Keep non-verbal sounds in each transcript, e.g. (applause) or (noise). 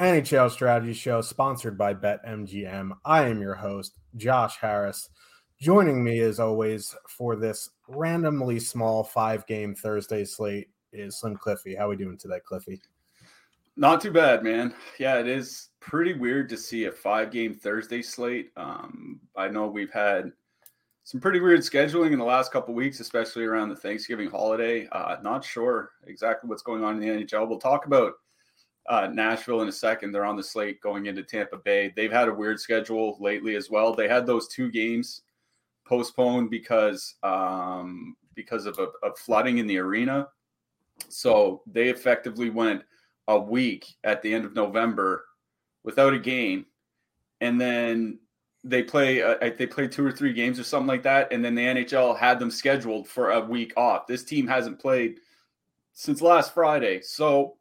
NHL Strategy Show, sponsored by BetMGM. I am your host, Josh Harris. Joining me, as always, for this randomly small five-game Thursday slate is Slim Cliffy. How are we doing today, Cliffy? Not too bad, man. Yeah, it is pretty weird to see a five-game Thursday slate. Um, I know we've had some pretty weird scheduling in the last couple weeks, especially around the Thanksgiving holiday. Uh, not sure exactly what's going on in the NHL. We'll talk about uh, Nashville in a second. They're on the slate going into Tampa Bay. They've had a weird schedule lately as well. They had those two games postponed because um, because of, a, of flooding in the arena. So they effectively went a week at the end of November without a game, and then they play uh, they play two or three games or something like that, and then the NHL had them scheduled for a week off. This team hasn't played since last Friday, so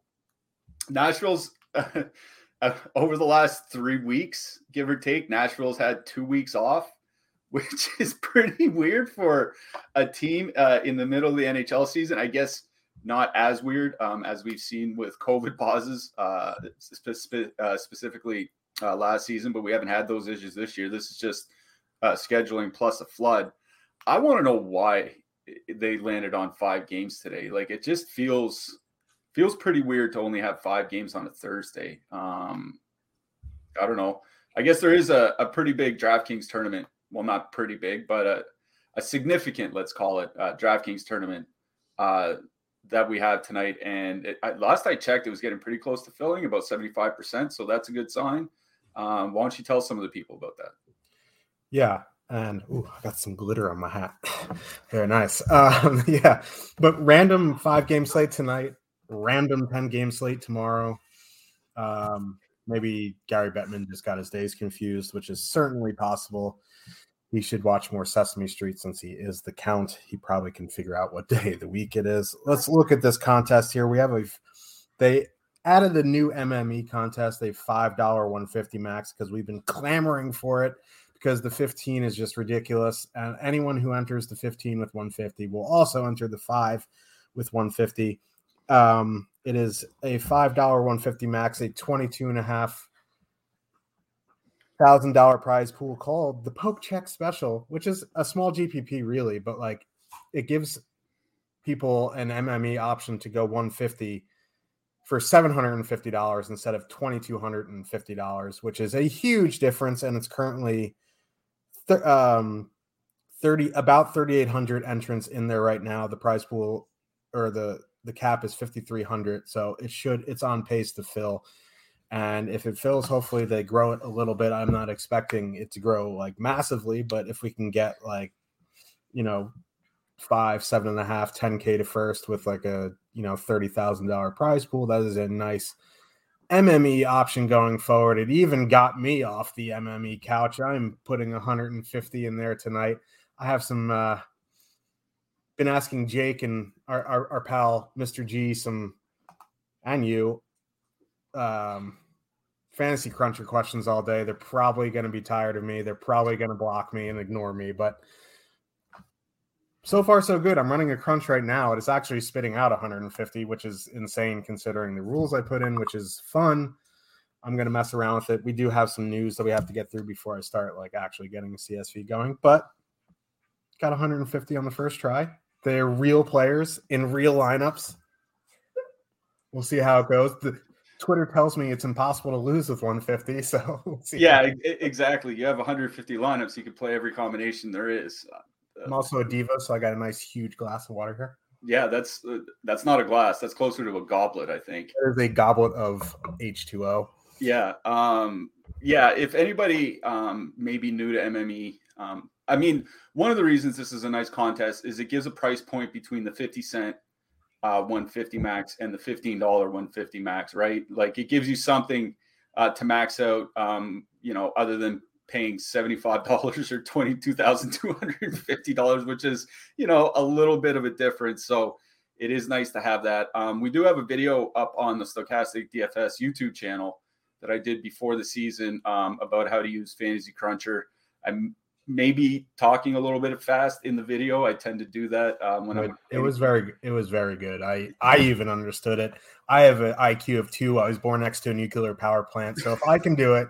Nashville's (laughs) uh, over the last three weeks, give or take, Nashville's had two weeks off, (laughs) which is pretty weird for a team uh, in the middle of the NHL season. I guess not as weird um, as we've seen with COVID pauses, uh, spe- uh, specifically uh, last season, but we haven't had those issues this year. This is just uh, scheduling plus a flood. I want to know why they landed on five games today. Like it just feels feels pretty weird to only have five games on a Thursday. Um, I don't know. I guess there is a, a pretty big DraftKings tournament. Well, not pretty big, but a, a significant, let's call it, uh, DraftKings tournament uh, that we have tonight. And it, I, last I checked, it was getting pretty close to filling, about 75%. So that's a good sign. Um, why don't you tell some of the people about that? Yeah. And ooh, I got some glitter on my hat. (laughs) Very nice. Um, (laughs) yeah. But random five game slate tonight random 10 game slate tomorrow. Um, maybe Gary Bettman just got his days confused, which is certainly possible. He should watch more Sesame Street since he is the count. He probably can figure out what (laughs) day of the week it is. Let's look at this contest here. We have a they added the new MME contest. a five dollar 150 max because we've been clamoring for it because the 15 is just ridiculous. And anyone who enters the 15 with 150 will also enter the five with 150. Um, it is a five dollar one fifty max, a twenty two and a half thousand dollar prize pool called the Poke Check Special, which is a small GPP really, but like it gives people an MME option to go 150 for $750 instead of $2250 which is a huge difference and it's currently th- um 30 about 3800 entrants in there right now. The prize pool or the the cap is 5300 so it should it's on pace to fill. And if it fills hopefully they grow it a little bit. I'm not expecting it to grow like massively but if we can get like you know five seven and a half 10k to first with like a you know $30000 prize pool that is a nice mme option going forward. It even got me off the mme couch. I'm putting 150 in there tonight. I have some uh been asking Jake and our, our, our pal Mr. G some and you um fantasy cruncher questions all day. They're probably going to be tired of me. They're probably going to block me and ignore me, but so far so good. I'm running a crunch right now. It is actually spitting out 150, which is insane considering the rules I put in, which is fun. I'm going to mess around with it. We do have some news that we have to get through before I start like actually getting the CSV going, but got 150 on the first try. They're real players in real lineups. We'll see how it goes. The, Twitter tells me it's impossible to lose with 150. (laughs) So yeah, exactly. You have 150 lineups. You can play every combination there is. I'm also a diva, so I got a nice huge glass of water here. Yeah, that's uh, that's not a glass. That's closer to a goblet, I think. There's a goblet of H2O. Yeah. Um, yeah. If anybody um, may be new to MME, um, I mean, one of the reasons this is a nice contest is it gives a price point between the 50 cent uh, 150 max and the $15 150 max, right? Like it gives you something uh, to max out, um, you know, other than paying $75 (laughs) or $22,250, which is, you know, a little bit of a difference. So it is nice to have that. Um, we do have a video up on the Stokastic DFS YouTube channel that I did before the season um, about how to use Fantasy Cruncher. I'm maybe talking a little bit fast in the video. I tend to do that um, when I'm. It was very, it was very good. I, I even understood it. I have an IQ of two. I was born next to a nuclear power plant, so if I can do it,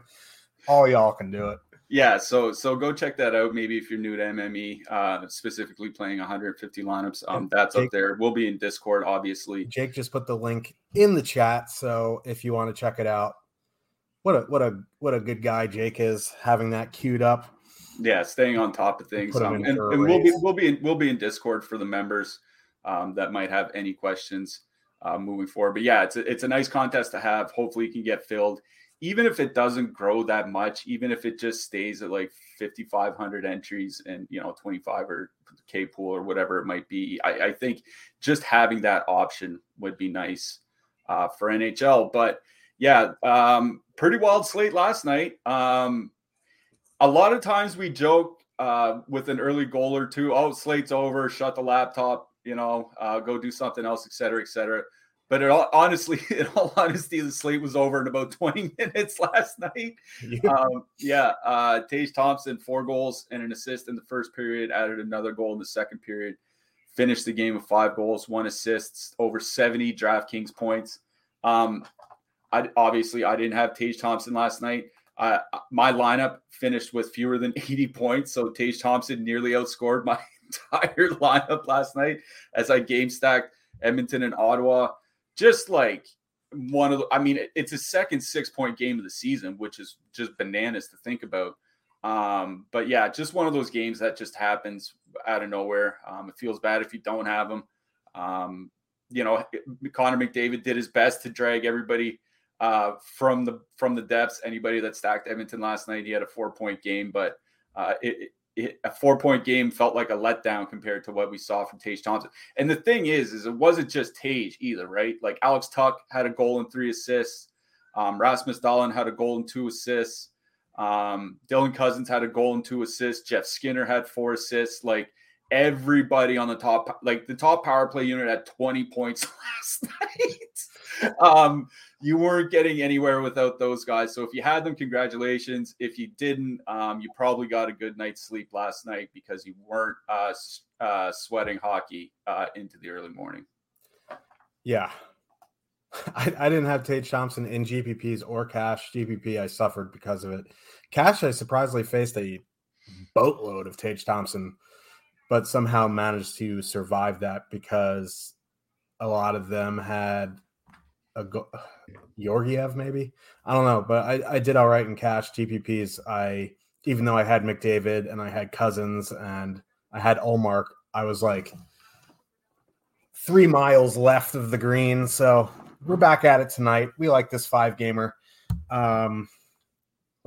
all y'all can do it yeah so so go check that out maybe if you're new to mme uh specifically playing 150 lineups um that's jake, up there we'll be in discord obviously jake just put the link in the chat so if you want to check it out what a what a what a good guy jake is having that queued up yeah staying on top of things um, and, and we'll be we'll be in, we'll be in discord for the members um, that might have any questions uh, moving forward but yeah it's a, it's a nice contest to have hopefully you can get filled even if it doesn't grow that much, even if it just stays at like 5,500 entries and, you know, 25 or K pool or whatever it might be, I, I think just having that option would be nice uh, for NHL. But yeah, um, pretty wild slate last night. Um, a lot of times we joke uh, with an early goal or two, oh, slate's over, shut the laptop, you know, uh, go do something else, et cetera, et cetera. But it all, honestly, (laughs) in all honesty, the slate was over in about (laughs) 20 minutes last night. Yeah, um, yeah uh, Tage Thompson, four goals and an assist in the first period, added another goal in the second period, finished the game with five goals, one assists, over 70 DraftKings points. Um, I obviously I didn't have Tage Thompson last night. Uh, my lineup finished with fewer than (laughs) 80 points, so Tage Thompson nearly outscored my (laughs) entire lineup last night as I game stacked Edmonton and Ottawa just like one of the, I mean, it's a second six point game of the season, which is just bananas to think about. Um, but yeah, just one of those games that just happens out of nowhere. Um, it feels bad if you don't have them. Um, you know, Connor McDavid did his best to drag everybody uh, from the from the depths. Anybody that stacked Edmonton last night, he had a four point game, but uh, it, a four point game felt like a letdown compared to what we saw from Tage Thompson. And the thing is, is it wasn't just Tage either, right? Like Alex Tuch had a goal and three assists. Um, Rasmus Dahlin had a goal and two assists. Um, Dylan Cozens had a goal and two assists. Jeff Skinner had four assists. Like everybody on the top, like the top power play unit had 20 points (laughs) last night. um, you weren't getting anywhere without those guys. So if you had them, congratulations. If you didn't, um, you probably got a good night's sleep last night because you weren't uh, uh, sweating hockey uh, into the early morning. Yeah. (laughs) I, I, didn't have Tage Thompson in GPPs or cash. GPP, I suffered because of it. Cash, I surprisingly faced a boatload of Tage Thompson, but somehow managed to survive that because a lot of them had a go- (sighs) Georgiev, maybe. I don't know, but I, I did all right in cash TPPs. I even though I had McDavid and I had Cozens and I had Ullmark, I was like three miles left of the green. So we're back at it tonight. We like this five gamer. Um,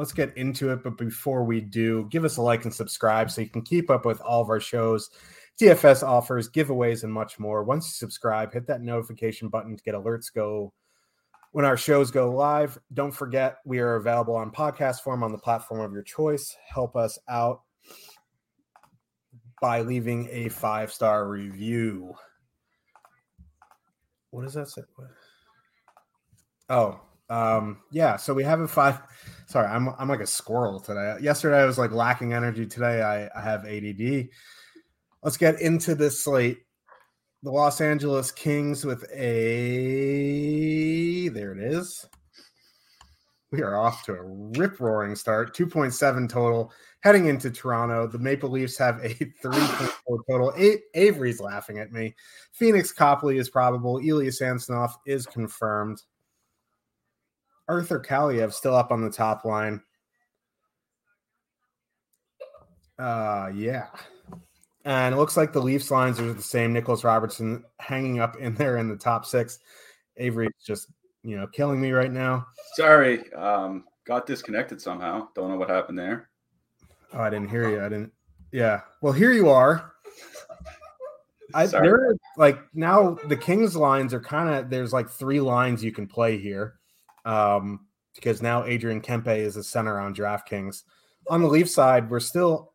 let's get into it. But before we do, give us a like and subscribe so you can keep up with all of our shows, DFS offers, giveaways, and much more. Once you subscribe, hit that notification button to get alerts go when our shows go live. Don't forget, we are available on podcast form on the platform of your choice. Help us out by leaving a five star review. What does that say? Oh, um, yeah. So we have a five. (laughs) Sorry, I'm I'm like a squirrel today. Yesterday I was like lacking energy. Today I, I have ADD. Let's get into this slate the Los Angeles Kings with a there it is. We are off to a rip roaring start, 2.7 total heading into Toronto. The Maple Leafs have a (laughs) 3.4 total. A- Avery's laughing at me. Pheonix Copley is probable. Ilya Samsonov is confirmed. Arthur Kaliyev still up on the top line. Uh, yeah. And it looks like the Leafs lines are the same. Nicholas Robertson hanging up in there in the top six. Avery's just, you know, killing me right now. Sorry. Um, got disconnected somehow. Don't know what happened there. Oh, I didn't hear you. I didn't. Yeah. Well, here you are. I there like now the Kings lines are kind of there's like three lines you can play here. Um, because now Adrian Kempe is a center on DraftKings. On the Leaf side, we're still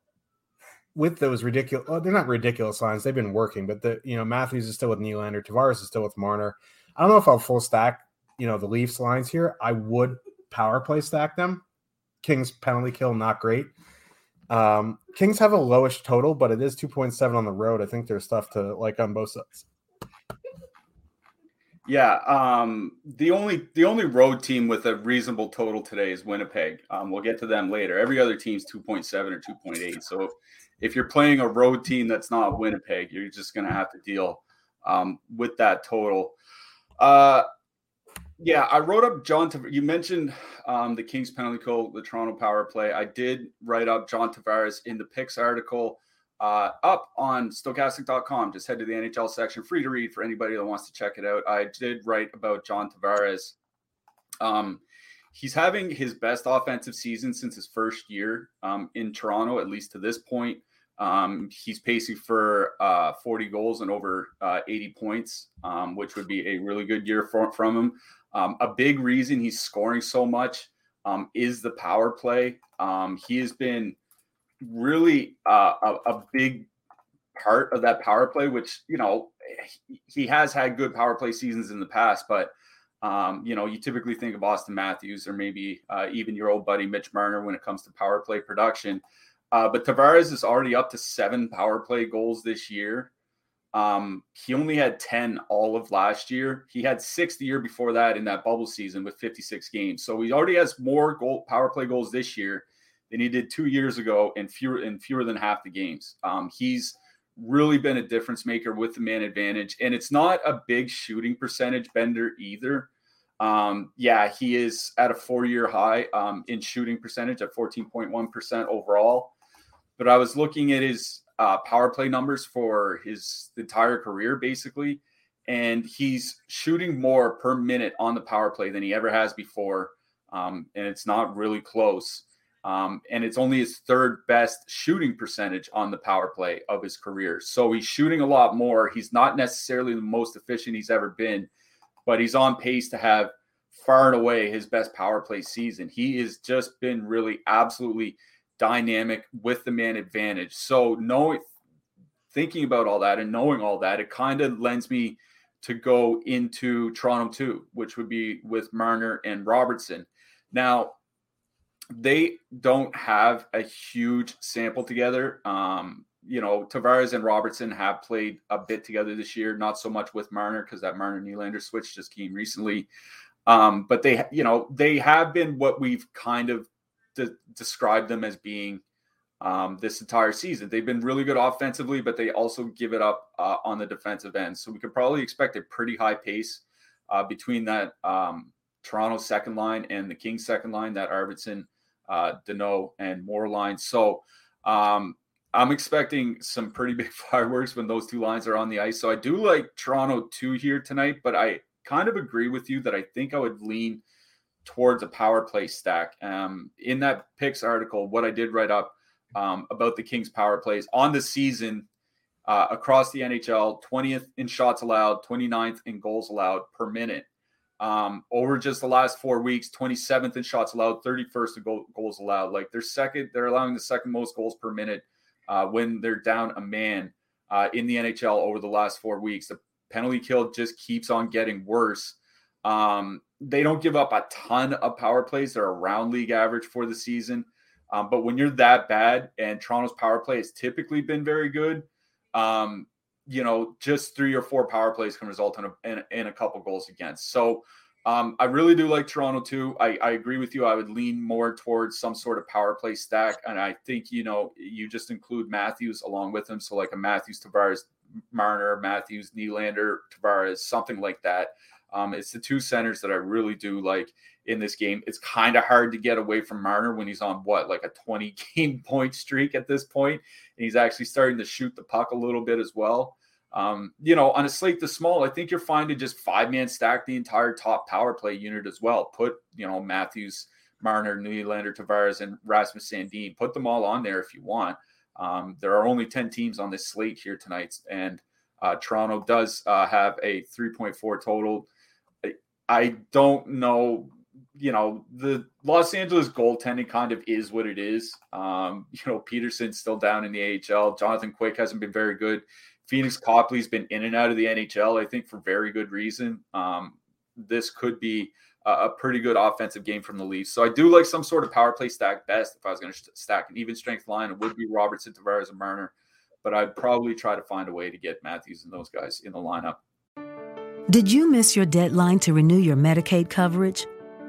with those ridiculous. Well, they're not ridiculous lines; they've been working. But the you know Matthews is still with Nylander, Tavares is still with Marner. I don't know if I'll full stack you know the Leafs lines here. I would power play stack them. Kings penalty kill not great. Um, Kings have a lowish total, but it is 2.7 on the road. I think there's stuff to like on both sides. Yeah, um, the only the only road team with a reasonable total today is Winnipeg. Um, we'll get to them later. Every other team's 2.7 or 2.8. So if you're playing a road team that's not Winnipeg, you're just going to have to deal um, with that total. Uh, yeah, I wrote up John. Tavares. You mentioned um, the Kings penalty kill, the Toronto power play. I did write up John Tavares in the picks article uh, up on stokastic.com. Just head to the NHL section, free to read for anybody that wants to check it out. I did write about John Tavares. Um, he's having his best offensive season since his first year um, in Toronto, at least to this point. Um, he's pacing for uh, 40 goals and over uh, 80 points, um, which would be a really good year for, from him. Um, a big reason he's scoring so much um, is the power play. Um, he has been really uh, a, a, big part of that power play, which, you know, he has had good power play seasons in the past, but, um, you know, you typically think of Auston Matthews or maybe uh, even your old buddy Mitch Marner when it comes to power play production. Uh, but Tavares is already up to seven power play goals this year. Um, he only had 10 all of last year. He had six the year before that in that bubble season with 56 games. So he already has more goal power play goals this year than he did two years ago in fewer in fewer than half the games. Um, he's really been a difference maker with the man advantage, and it's not a big shooting percentage bender either. Um, yeah, he is at a four-year high um, in shooting percentage at 14.1% overall. But I was looking at his uh, power play numbers for his entire career, basically. And he's shooting more per minute on the power play than he ever has before. Um, and it's not really close. Um, and it's only his third best shooting percentage on the power play of his career. So he's shooting a lot more. He's not necessarily the most efficient he's ever been, but he's on pace to have far and away his best power play season. He has just been really absolutely dynamic with the man advantage. So knowing thinking about all that and knowing all that, it kind of lends me to go into Toronto too, which would be with Marner and Robertson. Now, they don't have a huge sample together. Um, you know, Tavares and Robertson have played a bit together this year, not so much with Marner because that Marner Nylander switch just came recently. Um, but they, you know, they have been what we've kind of to describe them as being um, this entire season. They've been really good offensively, but they also give it up uh, on the defensive end. So we could probably expect a pretty high pace uh, between that um, Toronto second line and the Kings second line, that Arvidsson, uh, and Moore lines. So um, I'm expecting some pretty (laughs) big fireworks when those two lines are on the ice. So I do like Toronto two here tonight, but I kind of agree with you that I think I would lean – towards a power play stack. Um, in that picks article, what I did write up um, about the Kings power plays on the season uh, across the NHL 20th in shots allowed, 29th in goals allowed per minute. Um, over just the last four weeks, 27th in shots allowed, 31st in goal, goals allowed. Like they're second, they're allowing the second most goals per minute uh, when they're down a man uh, in the NHL over the last four weeks. The penalty kill just keeps on getting worse. Um, they don't give up a ton of power plays. They're around league average for the season. Um, but when you're that bad, and Toronto's power play has typically been very good, um, you know, just three or four power plays can result in a, in, in a couple goals against. So um, I really do like Toronto too. I, I, agree with you. I would lean more towards some sort of power play stack. And I think, you know, you just include Matthews along with him. So like a Matthews, Tavares, Marner, Matthews, Nylander, Tavares, something like that. Um, it's the two centers that I really do like in this game. It's kind of hard to get away from Marner when he's on what, like a 20 (laughs) game point streak at this point, and he's actually starting to shoot the puck a little bit as well. Um, you know, on a slate this small, I think you're fine to just five man stack the entire top power play unit as well. Put, you know, Matthews, Marner, Nylander, Tavares, and Rasmus Sandin. Put them all on there if you want. Um, there are only 10 teams on this slate here tonight, and uh, Toronto does uh, have a 3.4 total. I, I don't know you know, the Los Angeles goaltending kind of is what it is. Um, (laughs) you know, Peterson's still down in the AHL. Jonathan Quick hasn't been very good. Pheonix Copley's been in and out of the NHL, I think, for very good reason. Um, this could be a, a, pretty good offensive game from the Leafs. So I do like some sort of power play stack best. If I was going to stack an even strength line, it would be Robertson, Tavares, and Marner. But I'd probably try to find a way to get Matthews and those guys in the lineup. Did you miss your deadline to renew your Medicaid coverage?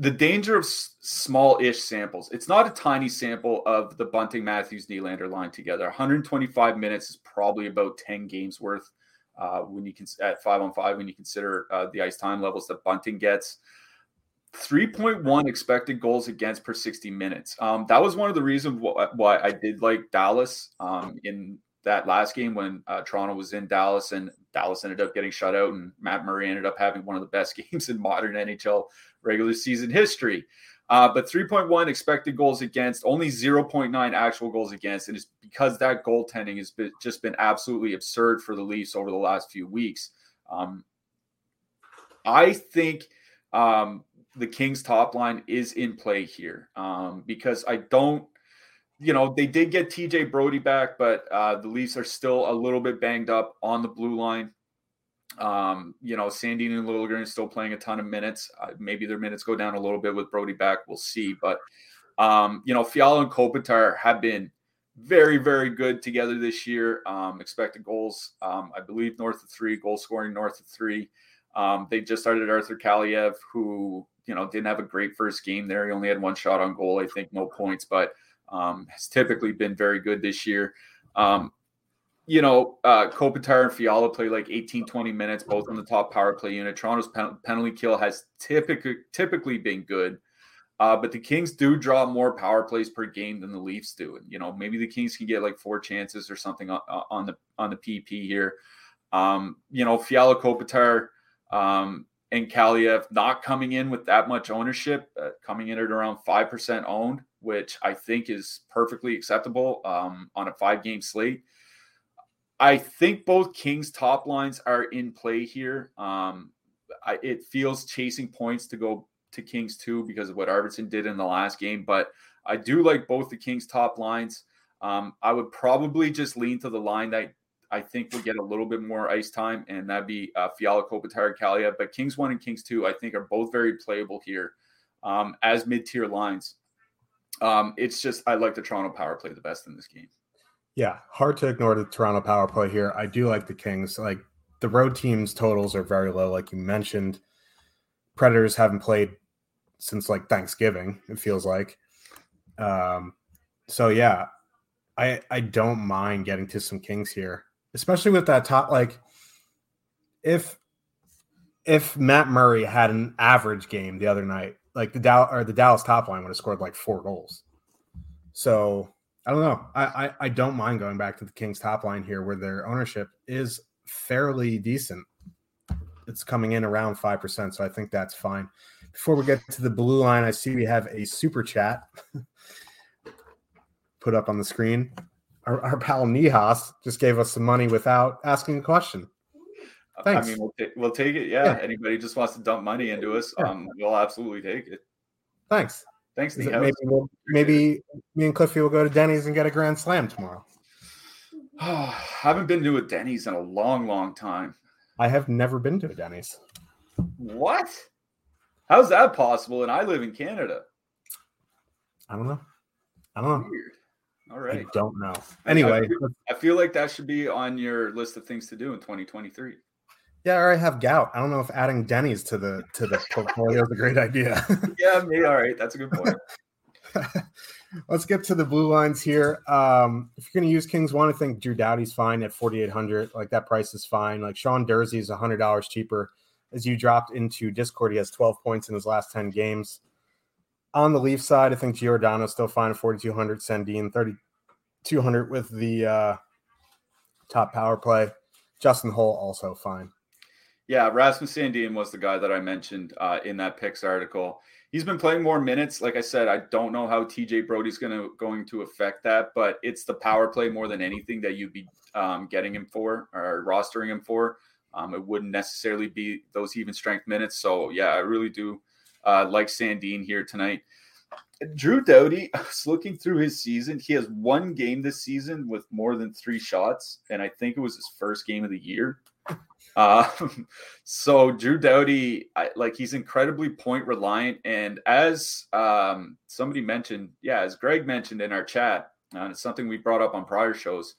the danger of small-ish samples. It's not a tiny sample of the Bunting Matthews Nylander line together. 125 minutes is probably about 10 games worth uh, when you can at five on five when you consider uh, the ice time levels that Bunting gets. 3.1 expected goals against per 60 minutes. Um, that was one of the reasons why, why I did like Dallas um, in that last game when uh, Toronto was in Dallas and Dallas ended up getting shut out and Matt Murray ended up having one of the best (laughs) games in modern NHL regular season history. Uh, but 3.1 expected goals against, only 0.9 actual goals against. And it's because that goaltending has been, just been absolutely absurd for the Leafs over the last few weeks. Um, I think um, the Kings top line is in play here um, because I don't, you know, they did get TJ Brodie back, but uh, the Leafs are still a little bit banged up on the blue line. Um, you know, Sandin and Liljegren still playing a ton of minutes. Uh, maybe their minutes go down a little bit with Brodie back. We'll see. But, um, you know, Fiala and Kopitar have been very, very good together this year. Um, expected goals, um, I believe, north of three, goal scoring north of three. Um, they just started Arthur Kaliyev, who, you know, didn't have a great first game there. He only had one shot on goal, I think, no points, but um, has typically been very good this year. Um, you know, uh, Kopitar and Fiala play like 18, 20 minutes, both on the top power play unit. Toronto's pen- penalty kill has typically typically been good. Uh, but the Kings do draw more power plays per game than the Leafs do. And, you know, maybe the Kings can get like four chances or something on, on the on the PP here. Um, you know, Fiala Kopitar um, and Kaliyev not coming in with that much ownership, uh, coming in at around 5% owned, which I think is perfectly acceptable um, on a five game slate. I think both Kings top lines are in play here. Um, I, it feels chasing points to go to Kings too because of what Arvidsson did in the last game, but I do like both the Kings top lines. Um, I would probably just lean to the line that I think will get a little bit more ice time, and that'd be uh, Fiala, Kopitar, Kaliyev. But Kings one and Kings two, I think, are both very playable here um, as mid tier lines. Um, it's just I like the Toronto power play the best in this game. Yeah, hard to ignore the Toronto power play here. I do like the Kings. Like the road teams' totals are very low, like you mentioned. Predators haven't played since like Thanksgiving. It feels like. Um, so yeah, I I don't mind getting to some Kings here, especially with that top. Like, if if Matt Murray had an average game the other night, like the Dow or the Dallas top line would have scored like four goals. So I don't know. I, I, I don't mind going back to the Kings top line here, where their ownership is fairly decent. It's coming in around five percent, so I think that's fine. Before we get to the blue line, I see we have a super chat (laughs) put up on the screen. Our, our pal Nihas just gave us some money without asking a question. Thanks. I mean, we'll, t- we'll take it. Yeah. yeah. Anybody just wants to dump money into us, yeah. um, we'll absolutely take it. Thanks. Thanks, Maybe, we'll, maybe me and Cliffy will go to Denny's and get a grand slam tomorrow. (sighs) Oh, haven't been to a Denny's in a long, long time. I have never been to a Denny's. What? How's that possible? And I live in Canada. I don't know. I don't know. Weird. All right. I don't know. Anyway, I feel, I feel like that should be on your list of things to do in 2023. Yeah, or I have gout. I don't know if adding Denny's to the to the portfolio is a great idea. (laughs) yeah, me. All right, that's a good point. (laughs) Let's get to the blue lines here. Um, if you're going to use Kings one, I think Drew Doughty's fine at 4,800. Like that price is fine. Like Sean Durzi is $100 cheaper. As you dropped into Discord, he has 12 points in his last 10 games. On the Leaf side, I think Giordano's still fine at 4,200. Sandin 3,200 with the uh, top power play. Justin Holl also fine. Yeah, Rasmus Sandin was the guy that I mentioned uh, in that picks article he's been playing more minutes. Like I said, I don't know how TJ Brodie's to going to affect that, but it's the power play more than anything that you'd be um, getting him for or rostering him for. Um, it wouldn't necessarily be those even strength minutes. So yeah, I really do uh, like Sandin here tonight. Drew Doughty, (laughs) I was looking through his season. He has one game this season with more than three shots, and I think it was his first game of the year. Um, (laughs) so Drew Doughty, I, like he's incredibly point reliant, and as um, somebody mentioned, yeah, as Greg mentioned in our chat, uh, it's something we brought up on prior shows.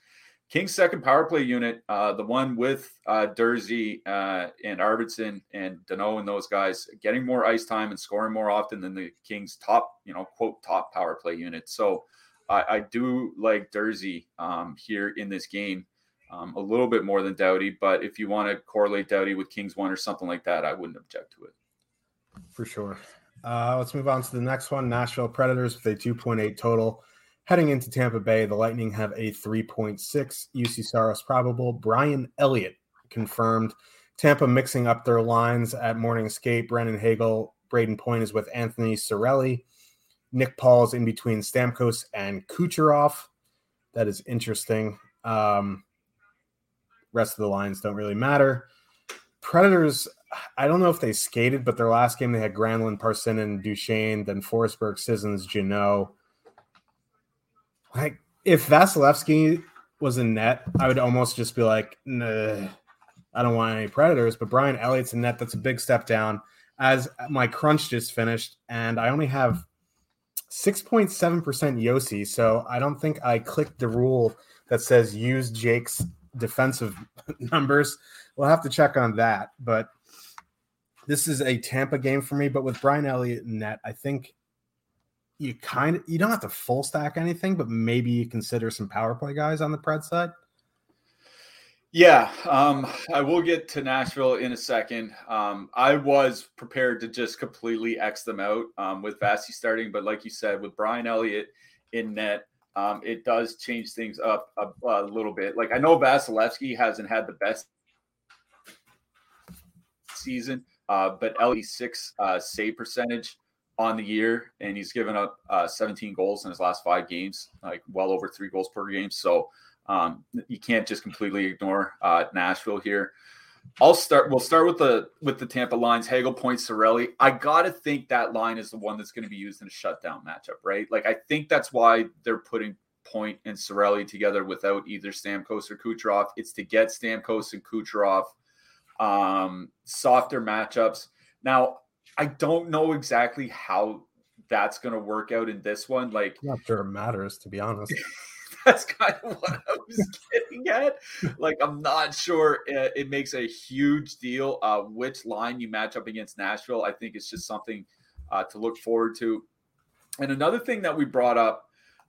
King's second power play unit, uh, the one with uh, uh, and Arvidsson and Danault and those guys, getting more ice time and scoring more often than the Kings' top, you know, quote top power play unit. So I, I do like Durzi um, here in this game um, a little bit more than Doughty. But if you want to correlate Doughty with Kings one or something like that, I wouldn't object to it. For sure. Uh, let's move on to the next one Nashville Predators with a 2.8 total. Heading into Tampa Bay, the Lightning have a 3.6. Juuse Saros probable. Brian Elliott confirmed. Tampa mixing up their lines at Morning Skate. Brandon Hagel, Brayden Point is with Anthony Cirelli. Nick Paul is in between Stamkos and Kucherov. That is interesting. Um, Rest of the lines don't really matter. Predators, I don't know if they skated, but their last game they had Granlund, Parssinen, Duchene, then Forsberg, Sissons, Jeannot. Like if Vasilevskiy was in net, I would almost just be like, nah, I don't want any Predators. But Brian Elliott's in net. That's a big step down. As my crunch just finished, and I only have 6.7% Josi. So I don't think I clicked the rule that says use Jake's defensive (laughs) numbers. We'll have to check on that. But this is a Tampa game for me. But with Brian Elliott in net, I think you kind of you don't have to full stack anything, but maybe you consider some power play guys on the Pred side. Yeah, um, I will get to Nashville in a second. Um, I was prepared to just completely X them out um, with Vasi starting, but like you said, with Brian Elliott in net, um, it does change things up a, a, little bit. Like I know Vasilevskiy hasn't had the best season, uh, but LE six uh, save percentage on the year, and he's given up uh, 17 goals in his last five games, like well over three goals per game. So um, you can't just completely ignore uh, Nashville here. I'll start. We'll start with the with the Tampa lines. Hagel points Cirelli. I gotta think that line is the one that's going to be used in a shutdown matchup, right? Like I think that's why they're putting Point and Cirelli together without either Stamkos or Kucherov. It's to get Stamkos and Kucherov um, softer matchups. Now I don't know exactly how that's going to work out in this one. Like, I'm not sure it matters, to be honest. (laughs) (laughs) that's kind of what I was getting at. Like, I'm not sure it, it makes a huge deal uh, which line you match up against Nashville. I think it's just something uh, to look forward to. And another thing that we brought up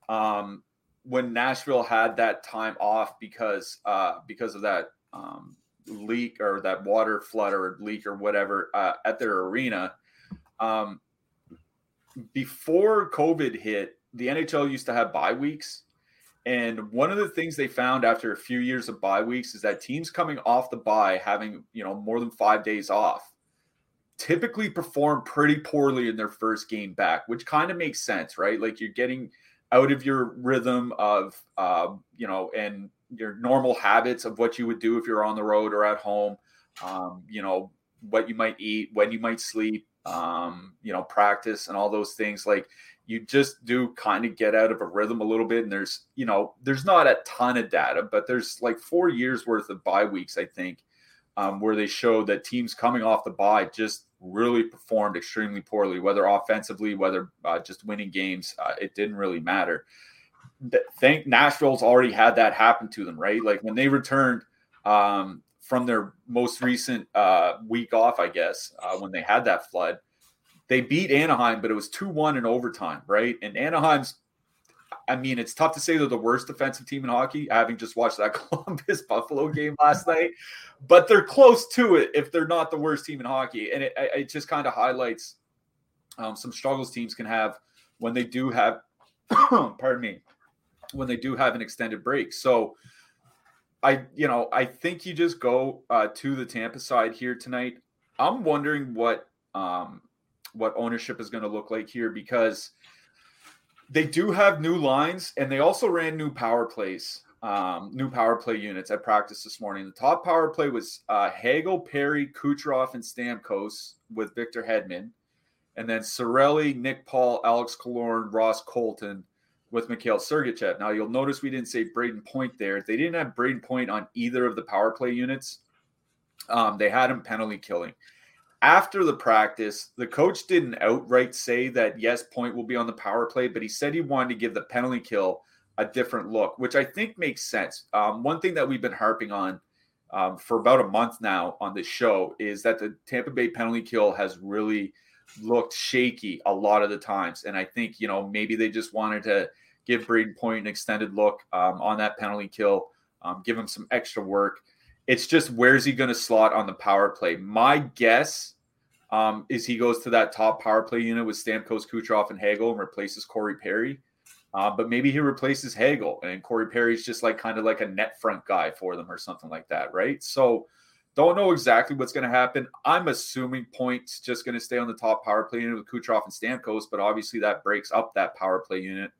um, when Nashville had that time off because uh, because of that um, leak or that water flood or leak or whatever uh, at their arena. Um, before COVID hit, the NHL used to have bye weeks and one of the things they found after a few years of bye weeks is that teams coming off the bye, having you know more than five days off, typically perform pretty poorly in their first game back, which kind of makes sense, right? Like you're getting out of your rhythm of uh, you know and your normal habits of what you would do if you're on the road or at home. Um, you know what you might eat, when you might sleep, um, you know, practice and all those things. Like you just do kind of get out of a rhythm a little bit. And there's, you know, there's not a ton of data, but there's like four years worth of bye weeks, I think, um, where they showed that teams coming off the bye just really performed extremely poorly, whether offensively, whether uh, just winning games. Uh, it didn't really matter. Think Nashville's already had that happen to them, right? Like when they returned um, from their most recent uh, week off, I guess, uh, when they had that flood, they beat Anaheim, but it was 2 1 in overtime, right? And Anaheim's I mean, it's tough to say they're the worst defensive team in hockey, having just watched that (laughs) Columbus Buffalo game last night, but they're close to it if they're not the worst team in hockey. And it, it just kind of highlights um, some struggles teams can have when they do have, (coughs) pardon me, when they do have an extended break. So, I, you know, I think you just go uh, to the Tampa side here tonight. I'm wondering what um, what ownership is going to look like here because they do have new lines, and they also ran new power plays, um, new power play units at practice this morning. The top power play was uh, Hagel, Perry, Kucherov, and Stamkos with Victor Hedman, and then Cirelli, Nick Paul, Alex Killorn, Ross Colton with Mikhail Sergachev. Now you'll notice we didn't say Brayden Point there. They didn't have Brayden Point on either of the power play units. Um, they had him penalty killing after the practice, the coach didn't outright say that yes, Point will be on the power play, but he said he wanted to give the penalty kill a different look, which I think makes sense. Um, one thing that we've been harping on um, for about a month now on this show is that the Tampa Bay penalty kill has really looked shaky a lot of the times, and I think you know maybe they just wanted to give Brayden Point an extended look um, on that penalty kill, um, give him some extra work. It's just where's he going to slot on the power play? My guess um, is he goes to that top power play unit with Stamkos, Kucherov, and Hagel and replaces Corey Perry. Uh, but maybe he replaces Hagel and Corey Perry's just like kind of like a net front guy for them or something like that, right? So don't know exactly what's going to happen. I'm assuming Point's just going to stay on the top power play unit with Kucherov and Stamkos, but obviously that breaks up that power play unit.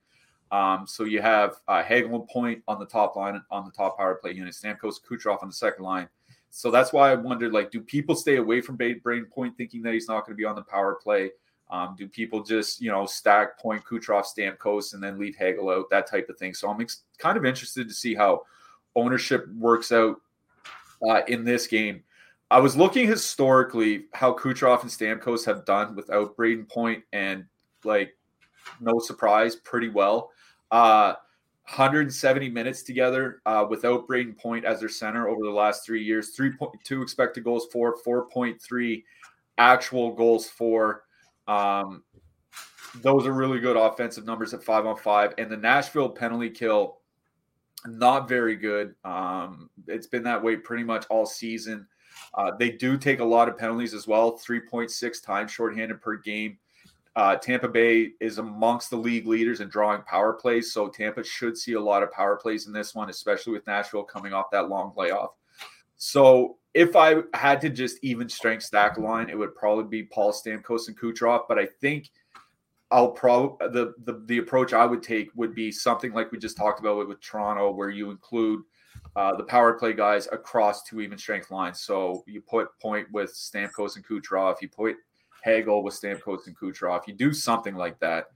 Um, so you have uh, Hagel and Point on the top line on the top power play unit, Stamkos, Kucherov on the second line. So that's why I wondered, like, do people stay away from Brayden Point thinking that he's not going to be on the power play? Um, do people just, you know, stack Point, Kucherov, Stamkos, and then leave Hagel out, that type of thing? So I'm ex- kind of interested to see how ownership works out uh, in this game. I was looking historically how Kucherov and Stamkos have done without Brayden Point, and like, no surprise, pretty well. Uh, 170 minutes together uh, without Brayden Point as their center over the last three years. 3.2 expected goals for, 4.3 actual goals for. Um, those are really good offensive numbers at five on five. And the Nashville penalty kill, not very good. Um, it's been that way pretty much all season. Uh, they do take a lot of penalties as well 3.6 times shorthanded per game. Uh, Tampa Bay is amongst the league leaders in drawing power plays, so Tampa should see a lot of power plays in this one, especially with Nashville coming off that long layoff. So if I had to just even strength stack line, it would probably be Paul Stamkos and Kucherov. But I think I'll probably the, the the approach I would take would be something like we just talked about with, with Toronto, where you include uh, the power play guys across two even strength lines. So you put point with Stamkos and Kucherov, you put Hagel with Stamkos and Kucherov. You do something like that.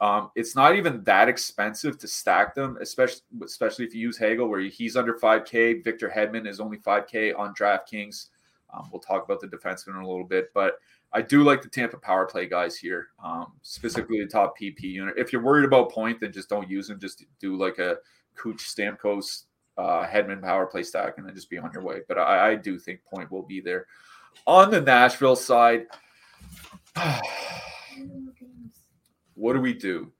Um, it's not even that expensive to stack them, especially especially if you use Hagel, where he's under 5K. Victor Hedman is only 5K on DraftKings. Um, we'll talk about the defenseman in a little bit, but I do like the Tampa power play guys here, um, specifically the top PP unit. If you're worried about point, then just don't use them. Just do like a Cooch Stamkos uh, Hedman power play stack, and then just be on your way. But I, I do think point will be there. On the Nashville side, (sighs) what do we do?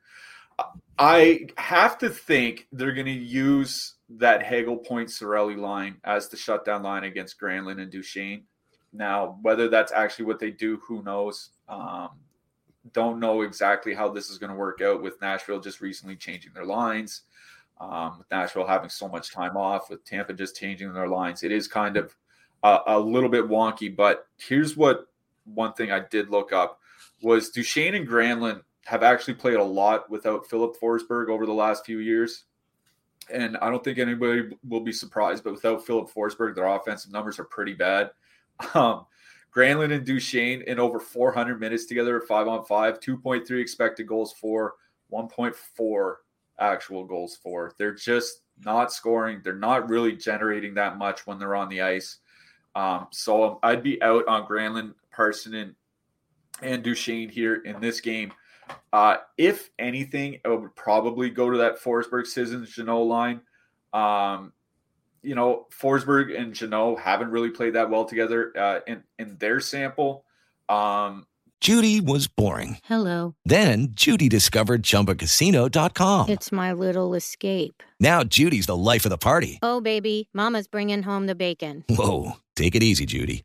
I have to think they're going to use that Hagel Point Cirelli line as the shutdown line against Granlund and Duchene. Now, whether that's actually what they do, who knows? Um, don't know exactly how this is going to work out with Nashville just recently changing their lines. Um, with Nashville having so much time off, with Tampa just changing their lines, it is kind of a, a little bit wonky. But here's what one thing I did look up was Duchene and Granlund have actually played a lot without Filip Forsberg over the last few years. And I don't think anybody will be surprised, but without Filip Forsberg, their offensive numbers are pretty bad. (laughs) Um, Granlund and Duchene in over 400 minutes together, five on five, 2.3 expected goals for, 1.4 actual goals for. They're just not scoring. They're not really generating that much when they're on the ice. Um, so I'd be out on Granlund, Parssinen, and Duchene here in this game. Uh, if anything, I would probably go to that Forsberg Sissons Jeannot line. Um, you know, Forsberg and Jeannot haven't really played that well together uh, in in their sample. Um, Judy was boring. Hello. Then Judy discovered ChumbaCasino.com. It's my little escape. Now Judy's the life of the party. Oh baby, Mama's bringing home the bacon. Whoa, take it easy, Judy.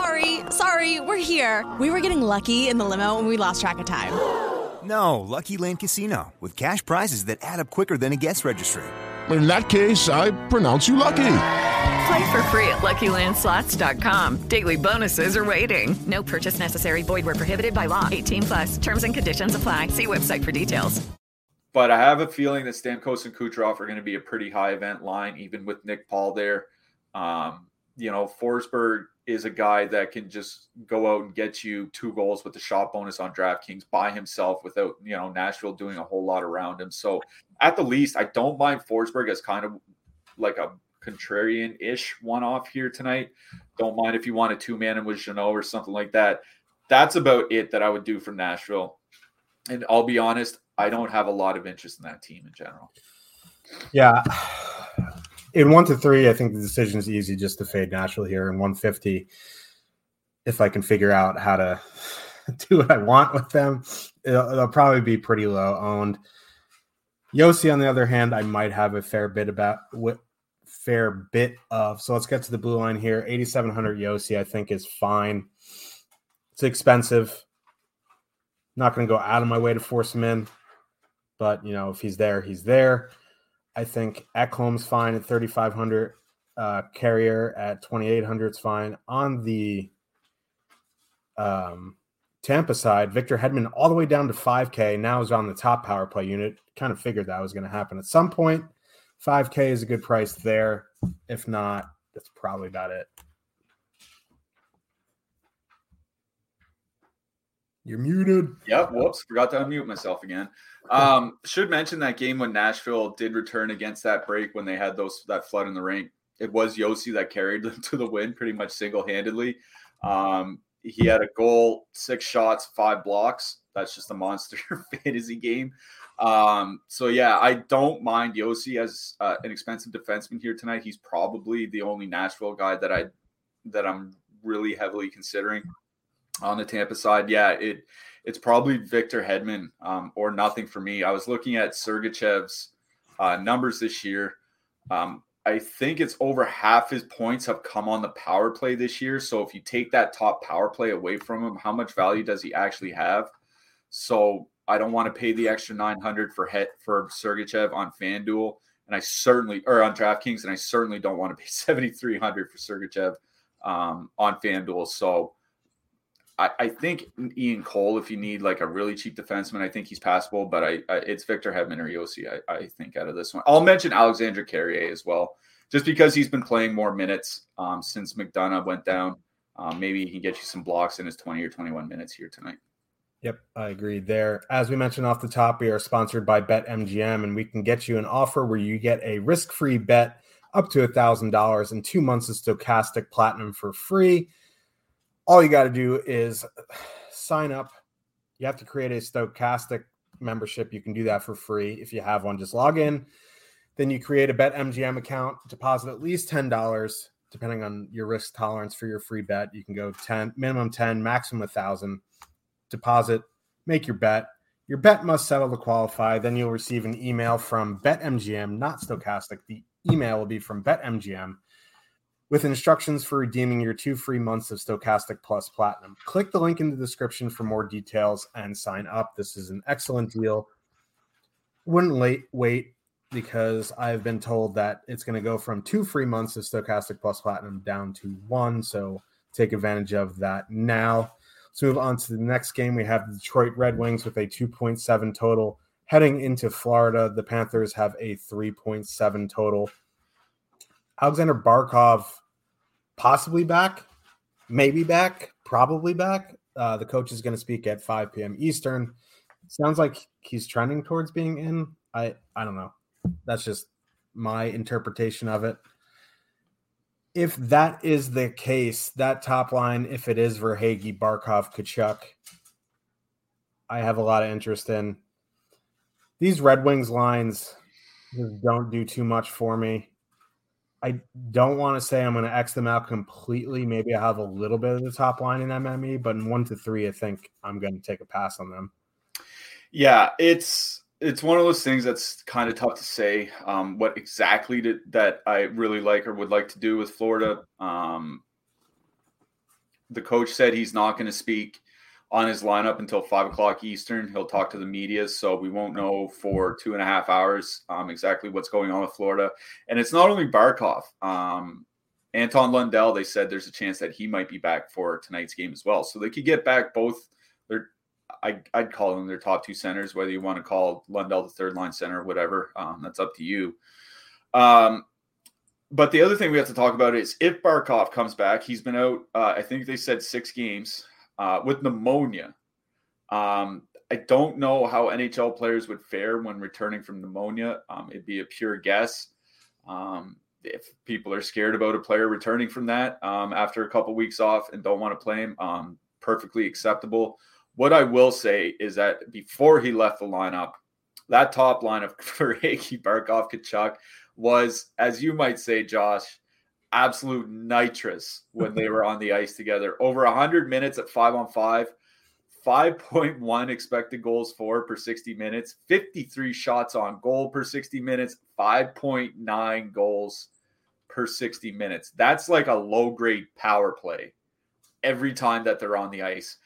Sorry, sorry, we're here. We were getting lucky in the limo and we lost track of time. No, Lucky Land Casino, with cash prizes that add up quicker than a guest registry. In that case, I pronounce you lucky. Play for free at LuckyLandSlots.com. Daily bonuses are waiting. No purchase necessary. Void where prohibited by law. 18 plus. Terms and conditions apply. See website for details. But I have a feeling that Stamkos and Kucherov are going to be a pretty high event line, even with Nick Paul there. Um, you know, Forsberg is a guy that can just go out and get you two goals with the shot bonus on DraftKings by himself without, you know, Nashville doing a whole lot around him. So at the least, I don't mind Forsberg as kind of like a contrarian ish one off here tonight. Don't mind if you want a two man and with Jeannot or something like that. That's about it that I would do for Nashville. And I'll be honest, I don't have a lot of interest in that team in general. Yeah. In one to three, I think the decision is easy just to fade Nashville here. In 150, if I can figure out how to (laughs) do what I want with them, it'll, it'll probably be pretty low owned. Josi, on the other hand, I might have a fair bit about what fair bit of. So let's get to the blue line here. 8,700 Josi, I think, is fine. It's expensive. Not going to go out of my way to force him in, but you know, if he's there, he's there. I think Ekholm's fine at 3,500. Uh, Carrier at 2,800 is fine. On the um, Tampa side, Victor Hedman all the way down to 5K. Now is on the top power play unit. Kind of figured that was going to happen at some point. 5K is a good price there. If not, that's probably about it. You're muted. Yep. Whoops. Forgot to unmute myself again. Um, should mention that game when Nashville did return against that break when they had those that flood in the rink. It was Josi that carried (laughs) them to the win pretty much single handedly. Um, he had a goal, six shots, five blocks. That's just a monster (laughs) fantasy game. Um, so yeah, I don't mind Josi as uh, an expensive defenseman here tonight. He's probably the only Nashville guy that I that I'm really heavily considering on the Tampa side. Yeah, it it's probably Victor Hedman um, or nothing for me. I was looking at Sergachev's uh, numbers this year. Um, I think it's over half his points have come on the power play this year. So if you take that top power play away from him, how much value does he actually have? So I don't want to pay the extra 900 for het, for Sergachev on FanDuel, and I certainly or on DraftKings, and I certainly don't want to pay (laughs) 7,300 for Sergachev um, on FanDuel. So I, I, think Ian Cole, if you need like a really cheap defenseman, I think he's passable. But I, I it's Victor Hedman or Josi. I, I, think out of this one, I'll mention Alexandre Carrier as well, just because he's been playing more minutes um, since McDonagh went down. Um, maybe he can get you some blocks in his 20 or 21 minutes here tonight. Yep, I agree there. As we mentioned off the top, we are sponsored by BetMGM, and we can get you an offer where you get a risk free bet up to $1,000 and two months of Stokastic Platinum for free. All you got to do is sign up. You have to create a Stokastic membership. You can do that for free if you have one. Just log in. Then you create a BetMGM account, deposit at least $10, depending on your risk tolerance for your free bet. You can go 10, minimum 10, maximum 1000 deposit, make your bet. Your bet must settle to qualify. Then you'll receive an email from BetMGM, not Stokastic. The email will be from BetMGM with instructions for redeeming your two free months of Stokastic Plus Platinum. Click the link in the description for more details and sign up. This is an excellent deal. Wouldn't late wait because I've been told that it's going to go from two free months of Stokastic Plus Platinum down to one. So take advantage of that now. Let's move on to the next game. We have the Detroit Red Wings with a 2.7 total. Heading into Florida, the Panthers have a 3.7 total. Aleksander Barkov possibly back, maybe back, probably back. Uh, the coach is going to speak at 5 p.m. Eastern. Sounds like he's trending towards being in. I I don't know. That's just my interpretation of it. If that is the case, that top line, if it is Verhaeghe, Barkov, Tkachuk, I have a lot of interest in. These Red Wings lines just don't do too much for me. I don't want to say I'm going to X them out completely. Maybe I have a little bit of the top line in MME, but in one to three, I think I'm going to take a pass on them. Yeah, it's it's one of those things that's kind of tough to say um, what exactly to, that I really like or would like to do with Florida. Um, the coach said he's not going to speak on his lineup until five o'clock Eastern. He'll talk to the media, so we won't know for two and a half hours um, exactly what's going on with Florida. And it's not only Barkov. Um, Anton Lundell, they said there's a chance that he might be back for tonight's game as well. So they could get back both their, I, would call them their top two centers, whether you want to call Lundell the third line center, whatever. Um, that's up to you. Um, but the other thing we have to talk about is if Barkov comes back, he's been out, uh, I think they said six games uh, with pneumonia. Um, I don't know how NHL players would fare when returning from pneumonia. Um, it'd be a pure guess. Um, if people are scared about a player returning from that um, after a couple weeks off and don't want to play him, um, perfectly acceptable. What I will say is that before he left the lineup, that top line of (laughs) Verhaeghe, Barkov, Tkachuk was, as you might say, Josh, absolute nitrous when they were on the ice together. Over 100 minutes at five on five, 5.1 expected goals for per 60 minutes, 53 shots on goal per 60 minutes, 5.9 goals per 60 minutes. That's like a low grade power play every time that they're on the ice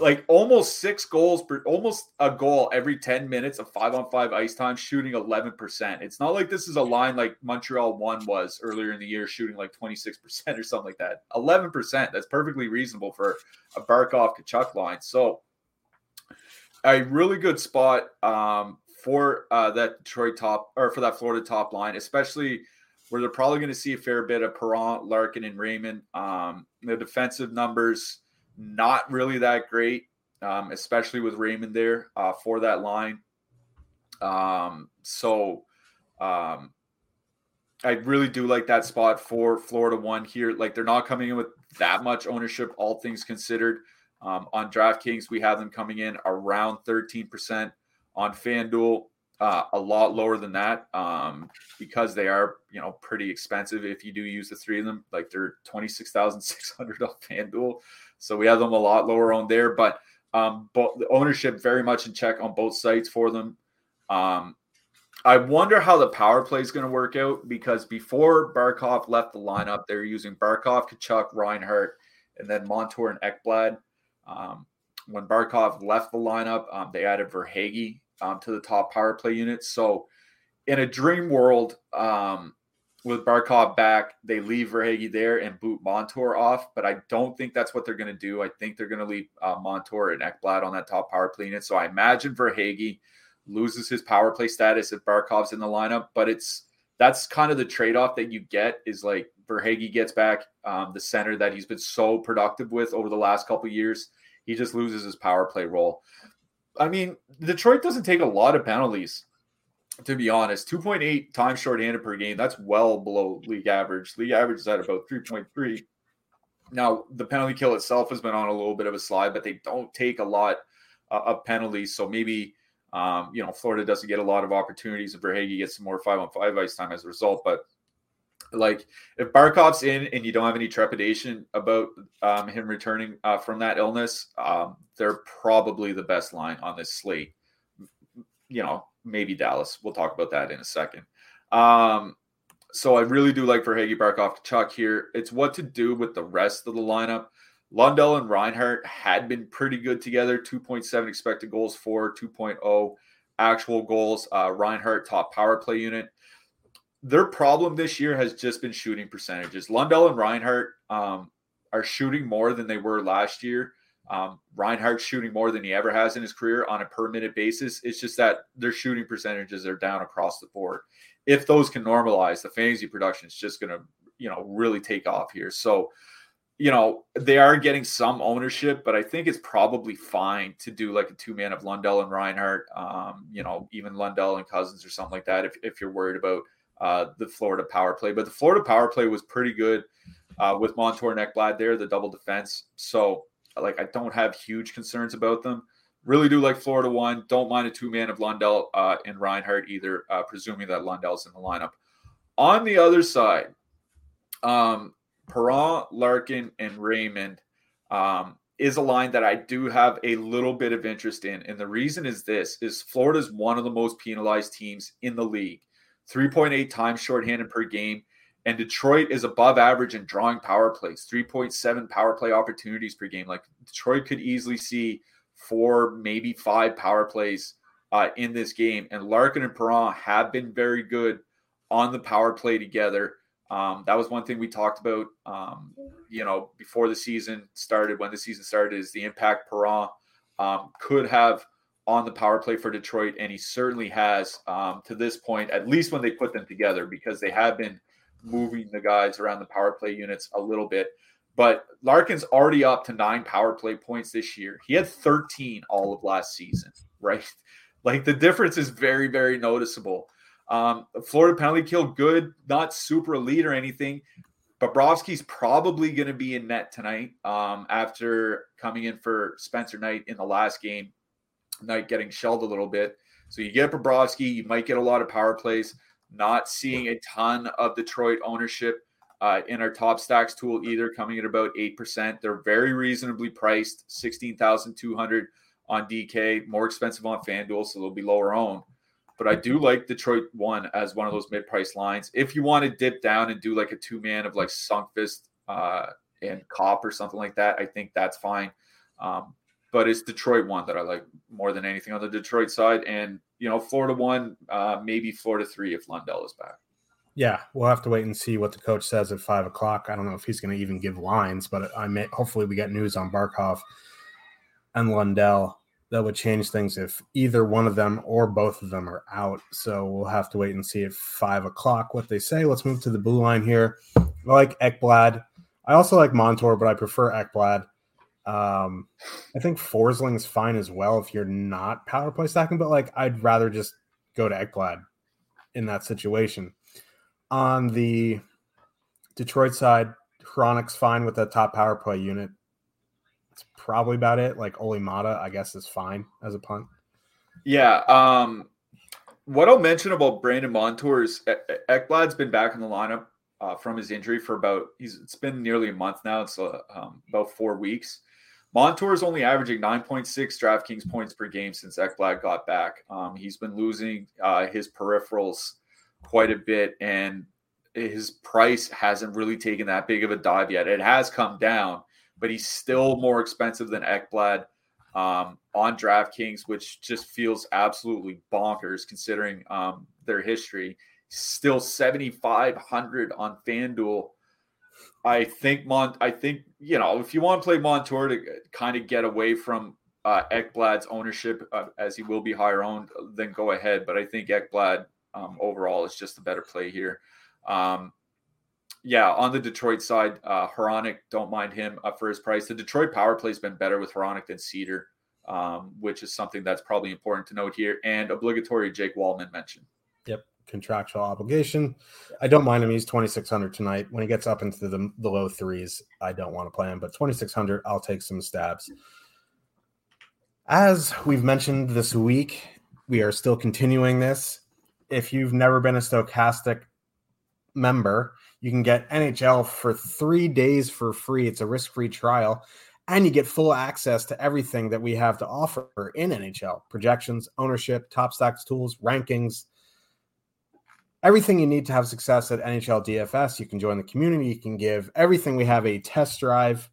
like almost six goals per almost a goal every 10 minutes of five on five ice time, shooting 11%. It's not like this is a line like Montreal one was earlier in the year, shooting like 26% (laughs) or something like that. 11%. That's perfectly reasonable for a Barkov Tkachuk line. So a really good spot um, for uh, that Detroit top or for that Florida top line, especially where they're probably going to see a fair bit of Perron, Larkin, and Raymond. Um, the defensive numbers not really that great, um, especially with Raymond there uh, for that line. Um, so um, I really do like that spot for Florida one here. Like they're not coming in with that much ownership, all things considered. Um, on DraftKings, we have them coming in around 13%. On FanDuel, uh, a lot lower than that um, because they are, you know, pretty expensive if you do use the three of them. Like they're 26,600 on FanDuel. So we have them a lot lower on there, but um, but the ownership very much in check on both sites for them. Um, I wonder how the power play is going to work out because before Barkov left the lineup, they were using Barkov, Tkachuk, Reinhart, and then Montour and Ekblad. Um, when Barkov left the lineup, um, they added Verhaeghe um, to the top power play unit. So, in a dream world, um, with Barkov back, they leave Verhaeghe there and boot Montour off. But I don't think that's what they're going to do. I think they're going to leave uh, Montour and Ekblad on that top power play unit. So I imagine Verhaeghe loses his power play status if Barkov's in the lineup. But it's that's kind of the trade off that you get is like Verhaeghe gets back um, the center that he's been so productive with over the last couple years. He just loses his power play role. I mean, Detroit doesn't take a lot of penalties to be honest. 2.8 times shorthanded per game. That's well below league average. League average is at about 3.3. Now, the penalty kill itself has been on a little bit of a slide, but they don't take a lot uh, of penalties. So maybe, um, you know, Florida doesn't get a lot of opportunities. and Verhaeghe gets some more five on five ice time as a result. But like, if Barkov's in and you don't have any trepidation about um, him returning uh, from that illness, um, they're probably the best line on this slate. You know, maybe Dallas. We'll talk about that in a second. Um, so I really do like Verhaeghe Barkov Tkachuk here. It's what to do with the rest of the lineup. Lundell and Reinhart had been pretty good together 2.7 expected goals for, 2.0 actual goals. Uh, Reinhart, top power play unit. Their problem this year has just been shooting percentages. Lundell and Reinhart um, are shooting more than they were last year Um, Reinhart's shooting more than he ever has in his career on a per minute basis. It's just that their shooting percentages are down across the board. If those can normalize, the fantasy production is just going to, you know, really take off here. So, you know, they are getting some ownership, but I think it's probably fine to do like a two man of Lundell and Reinhart, um, you know, even Lundell and Cousins or something like that if, if you're worried about uh, the Florida power play. But the Florida power play was pretty good uh, with Montour and Ekblad there, the double defense. So, like, I don't have huge concerns about them. Really do like Florida one. Don't mind a two man of Lundell uh, and Reinhart either, uh, presuming that Lundell's in the lineup. On the other side, um, Perron, Larkin, and Raymond um, is a line that I do have a little bit of interest in. And the reason is this is Florida's one of the most penalized teams in the league. 3.8 times shorthanded per game. And Detroit is above average in drawing power plays, 3.7 power play opportunities per game. Like Detroit could easily see four, maybe five power plays uh, in this game. And Larkin and Perron have been very good on the power play together. Um, that was one thing we talked about, um, you know, before the season started. When the season started, is the impact Perron um, could have on the power play for Detroit, and he certainly has um, to this point. At least when they put them together, because they have been moving the guys around the power play units a little bit. But Larkin's already up to nine power play points this year. He had 13 all of last season, right? (laughs) Like the difference is very, very noticeable. Um, Florida penalty kill good, not super elite or anything. Bobrovsky's probably going to be in net tonight um, after coming in for Spencer Knight in the last game. Knight getting shelled a little bit. So you get Bobrovsky, you might get a lot of power plays. Not seeing a ton of Detroit ownership uh, in our top stacks tool either, coming at about 8%. They're very reasonably priced, 16,200 on DK, more expensive on FanDuel, so they'll be lower owned but I do like Detroit one as one of those mid price lines. If you want to dip down and do like a two man of like Sundqvist uh, and Copp or something like that, I think that's fine. Um, but it's Detroit one that I like more than anything on the Detroit side, and you know Florida one, uh, maybe Florida three if Lundell is back. Yeah, we'll have to wait and see what the coach says at five o'clock. I don't know if he's going to even give lines, but I may hopefully we get news on Barkov and Lundell that would change things if either one of them or both of them are out. So we'll have to wait and see at five o'clock what they say. Let's move to the blue line here. I like Ekblad. I also like Montour, but I prefer Ekblad. Um, I think Forsling's fine as well if you're not power play stacking, but like I'd rather just go to Ekblad in that situation. On the Detroit side, Hronek's fine with that top power play unit. It's probably about it. Like Olli Määttä, I guess, is fine as a punt. Yeah. Um, what I'll mention about Brandon Montour is Ekblad's been back in the lineup uh, from his injury for about he's it's been nearly a month now. It's uh, um, about four weeks. Montour is only averaging 9.6 DraftKings points per game since Ekblad got back. Um, he's been losing uh, his peripherals quite a bit, and his price hasn't really taken that big of a dive yet. It has come down, but he's still more expensive than Ekblad um, on DraftKings, which just feels absolutely bonkers considering um, their history. Still 7,500 on FanDuel. I think Mont. I think you know if you want to play Montour to kind of get away from uh, Ekblad's ownership, uh, as he will be higher owned, then go ahead. But I think Ekblad um, overall is just a better play here. Um, yeah, on the Detroit side, uh, Hronek, don't mind him up for his price. The Detroit power play has been better with Hronek than Seider, um, which is something that's probably important to note here. And obligatory Jake Walman mentioned. Yep, contractual obligation. I don't mind him. He's 2,600 tonight. When he gets up into the, the low threes, I don't want to play him, but 2,600, I'll take some stabs. As we've mentioned this week, we are still continuing this. If you've never been a Stokastic member, you can get NHL for three days for free. It's a risk free trial. And you get full access to everything that we have to offer in NHL projections, ownership, top stacks tools, rankings, everything you need to have success at NHL DFS. You can join the community. You can give everything. We have a test drive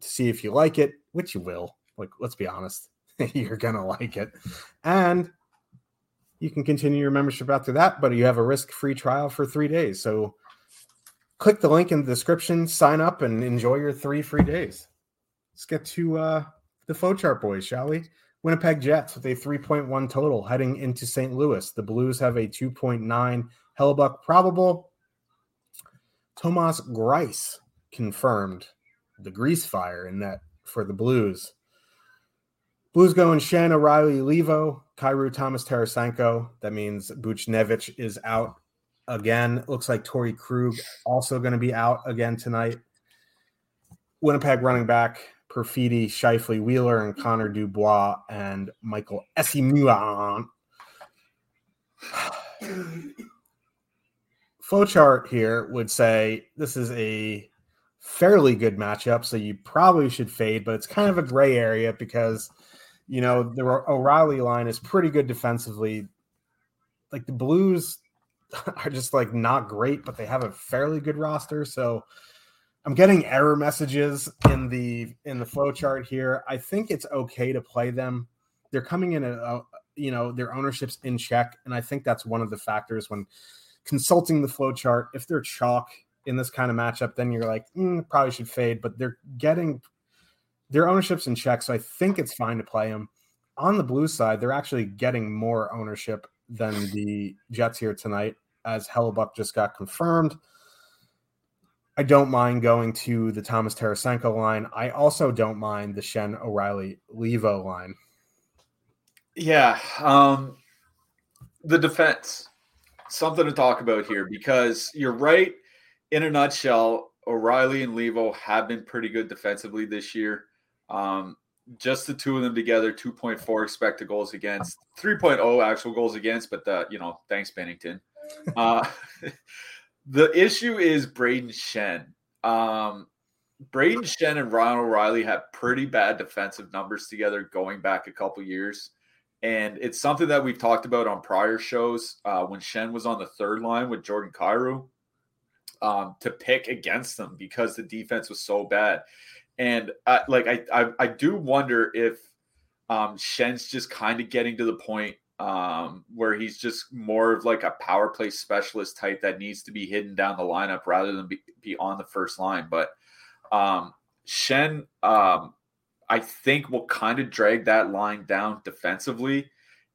to see if you like it, which you will. Like, let's be honest, (laughs) you're to like it. And you can continue your membership after that, but you have a risk free trial for three days. So click the link in the description, sign up, and enjoy your three free days. let's get to uh, the flow chart, boys, shall we? Winnipeg Jets with a 3.1 total heading into St. Louis. The Blues have a 2.9 Hellebuyck probable. Thomas Greiss confirmed the grease fire in that for the Blues. Blues going Schenn, O'Reilly, Leivo, Kyrou, Thomas Tarasenko. That means Buchnevich is out again. Looks like Torey Krug also going to be out again tonight. Winnipeg running back Perfetti, Scheifele, Wheeler, and Connor Dubois and Michael Eyssimont. (sighs) Flowchart here would say this is a fairly good matchup, so you probably should fade, but it's kind of a gray area because you know the O'Reilly line is pretty good defensively. Like the Blues (laughs) are just like not great, but they have a fairly good roster. So I'm getting error messages in the in the flow chart here. I think it's okay to play them. They're coming in a, a you know their ownership's in check, and I think that's one of the factors when consulting the flow chart. If they're chalk in this kind of matchup, then you're like, mm, probably should fade. But they're getting their ownership's in check, so I think it's fine to play them. On the blue side, they're actually getting more ownership than the Jets here tonight, as Hellebuyck just got confirmed. I don't mind going to the Thomas Tarasenko line. I also don't mind the Schenn O'Reilly Leivo line. Yeah. Um, the defense, something to talk about here because you're right. In a nutshell, O'Reilly and Leivo have been pretty good defensively this year. Um, just the two of them together, 2.4 expected goals against, 3.0 actual goals against, but the, you know, thanks Binnington. Uh, (laughs) the issue is Brayden Schenn. Um, Brayden Schenn and Ryan O'Reilly have pretty bad defensive numbers together going back a couple years. And it's something that we've talked about on prior shows uh, when Shen was on the third line with Jordan Kyrou um, to pick against them because the defense was so bad. And uh, like I, I, I do wonder if um, Schenn's just kind of getting to the point um, where he's just more of like a power play specialist type that needs to be hidden down the lineup rather than be, be on the first line. But um, Schenn, um, I think, will kind of drag that line down defensively.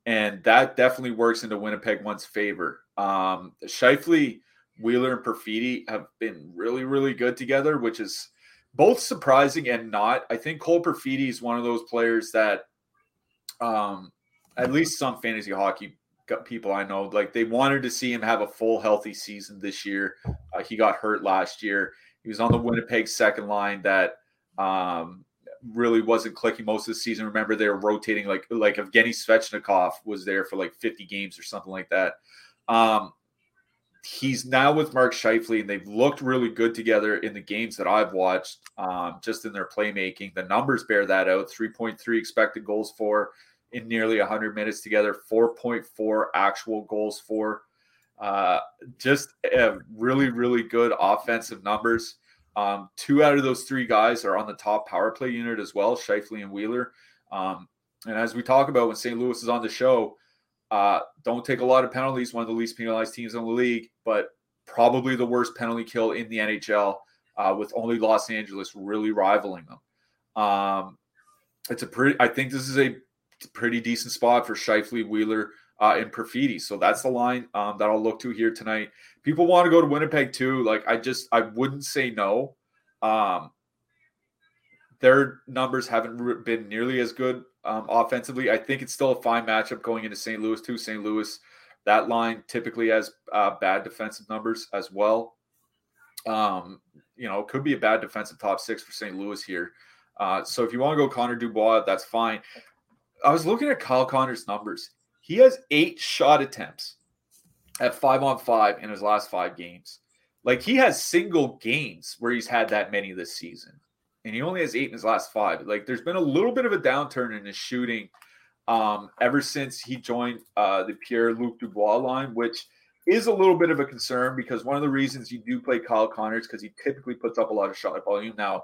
And that definitely works into Winnipeg one's favor. Um, Scheifele, Wheeler, and Perfetti have been really, really good together, which is both surprising and not. I think Cole Perfetti is one of those players that um, at least some fantasy hockey people I know, like they wanted to see him have a full healthy season this year. Uh, he got hurt last year. He was on the Winnipeg second line that um, really wasn't clicking most of the season. Remember, they were rotating like like Evgeny Svechnikov was there for like 50 games or something like that. Um, he's now with Mark Scheifele, and they've looked really good together in the games that I've watched, um, just in their playmaking. The numbers bear that out 3.3 expected goals for in nearly 100 minutes together, 4.4 actual goals for. Uh, just really, really good offensive numbers. Um, two out of those three guys are on the top power play unit as well, Scheifele and Wheeler. Um, and as we talk about when St. Louis is on the show, uh, don't take a lot of penalties, one of the least penalized teams in the league, but probably the worst penalty kill in the NHL, uh, with only Los Angeles really rivaling them. Um, it's a pretty, I think this is a pretty decent spot for Scheifele, Wheeler, uh, and Perfetti. So that's the line um, that I'll look to here tonight. People want to go to Winnipeg too. Like I just I wouldn't say no. Um, their numbers haven't been nearly as good um, offensively. I think it's still a fine matchup going into St. Louis too. St. Louis, that line typically has uh, bad defensive numbers as well. Um, you know, it could be a bad defensive top six for St. Louis here. Uh, so if you want to go Connor Dubois, that's fine. I was looking at Kyle Connor's numbers. He has eight shot attempts at five on five in his last five games. Like he has single games where he's had that many this season, and he only has eight in his last five. Like there's been a little bit of a downturn in his shooting um, ever since he joined uh, the Pierre Luc Dubois line, which is a little bit of a concern because one of the reasons you do play Kyle Connors because he typically puts up a lot of shot volume. Now,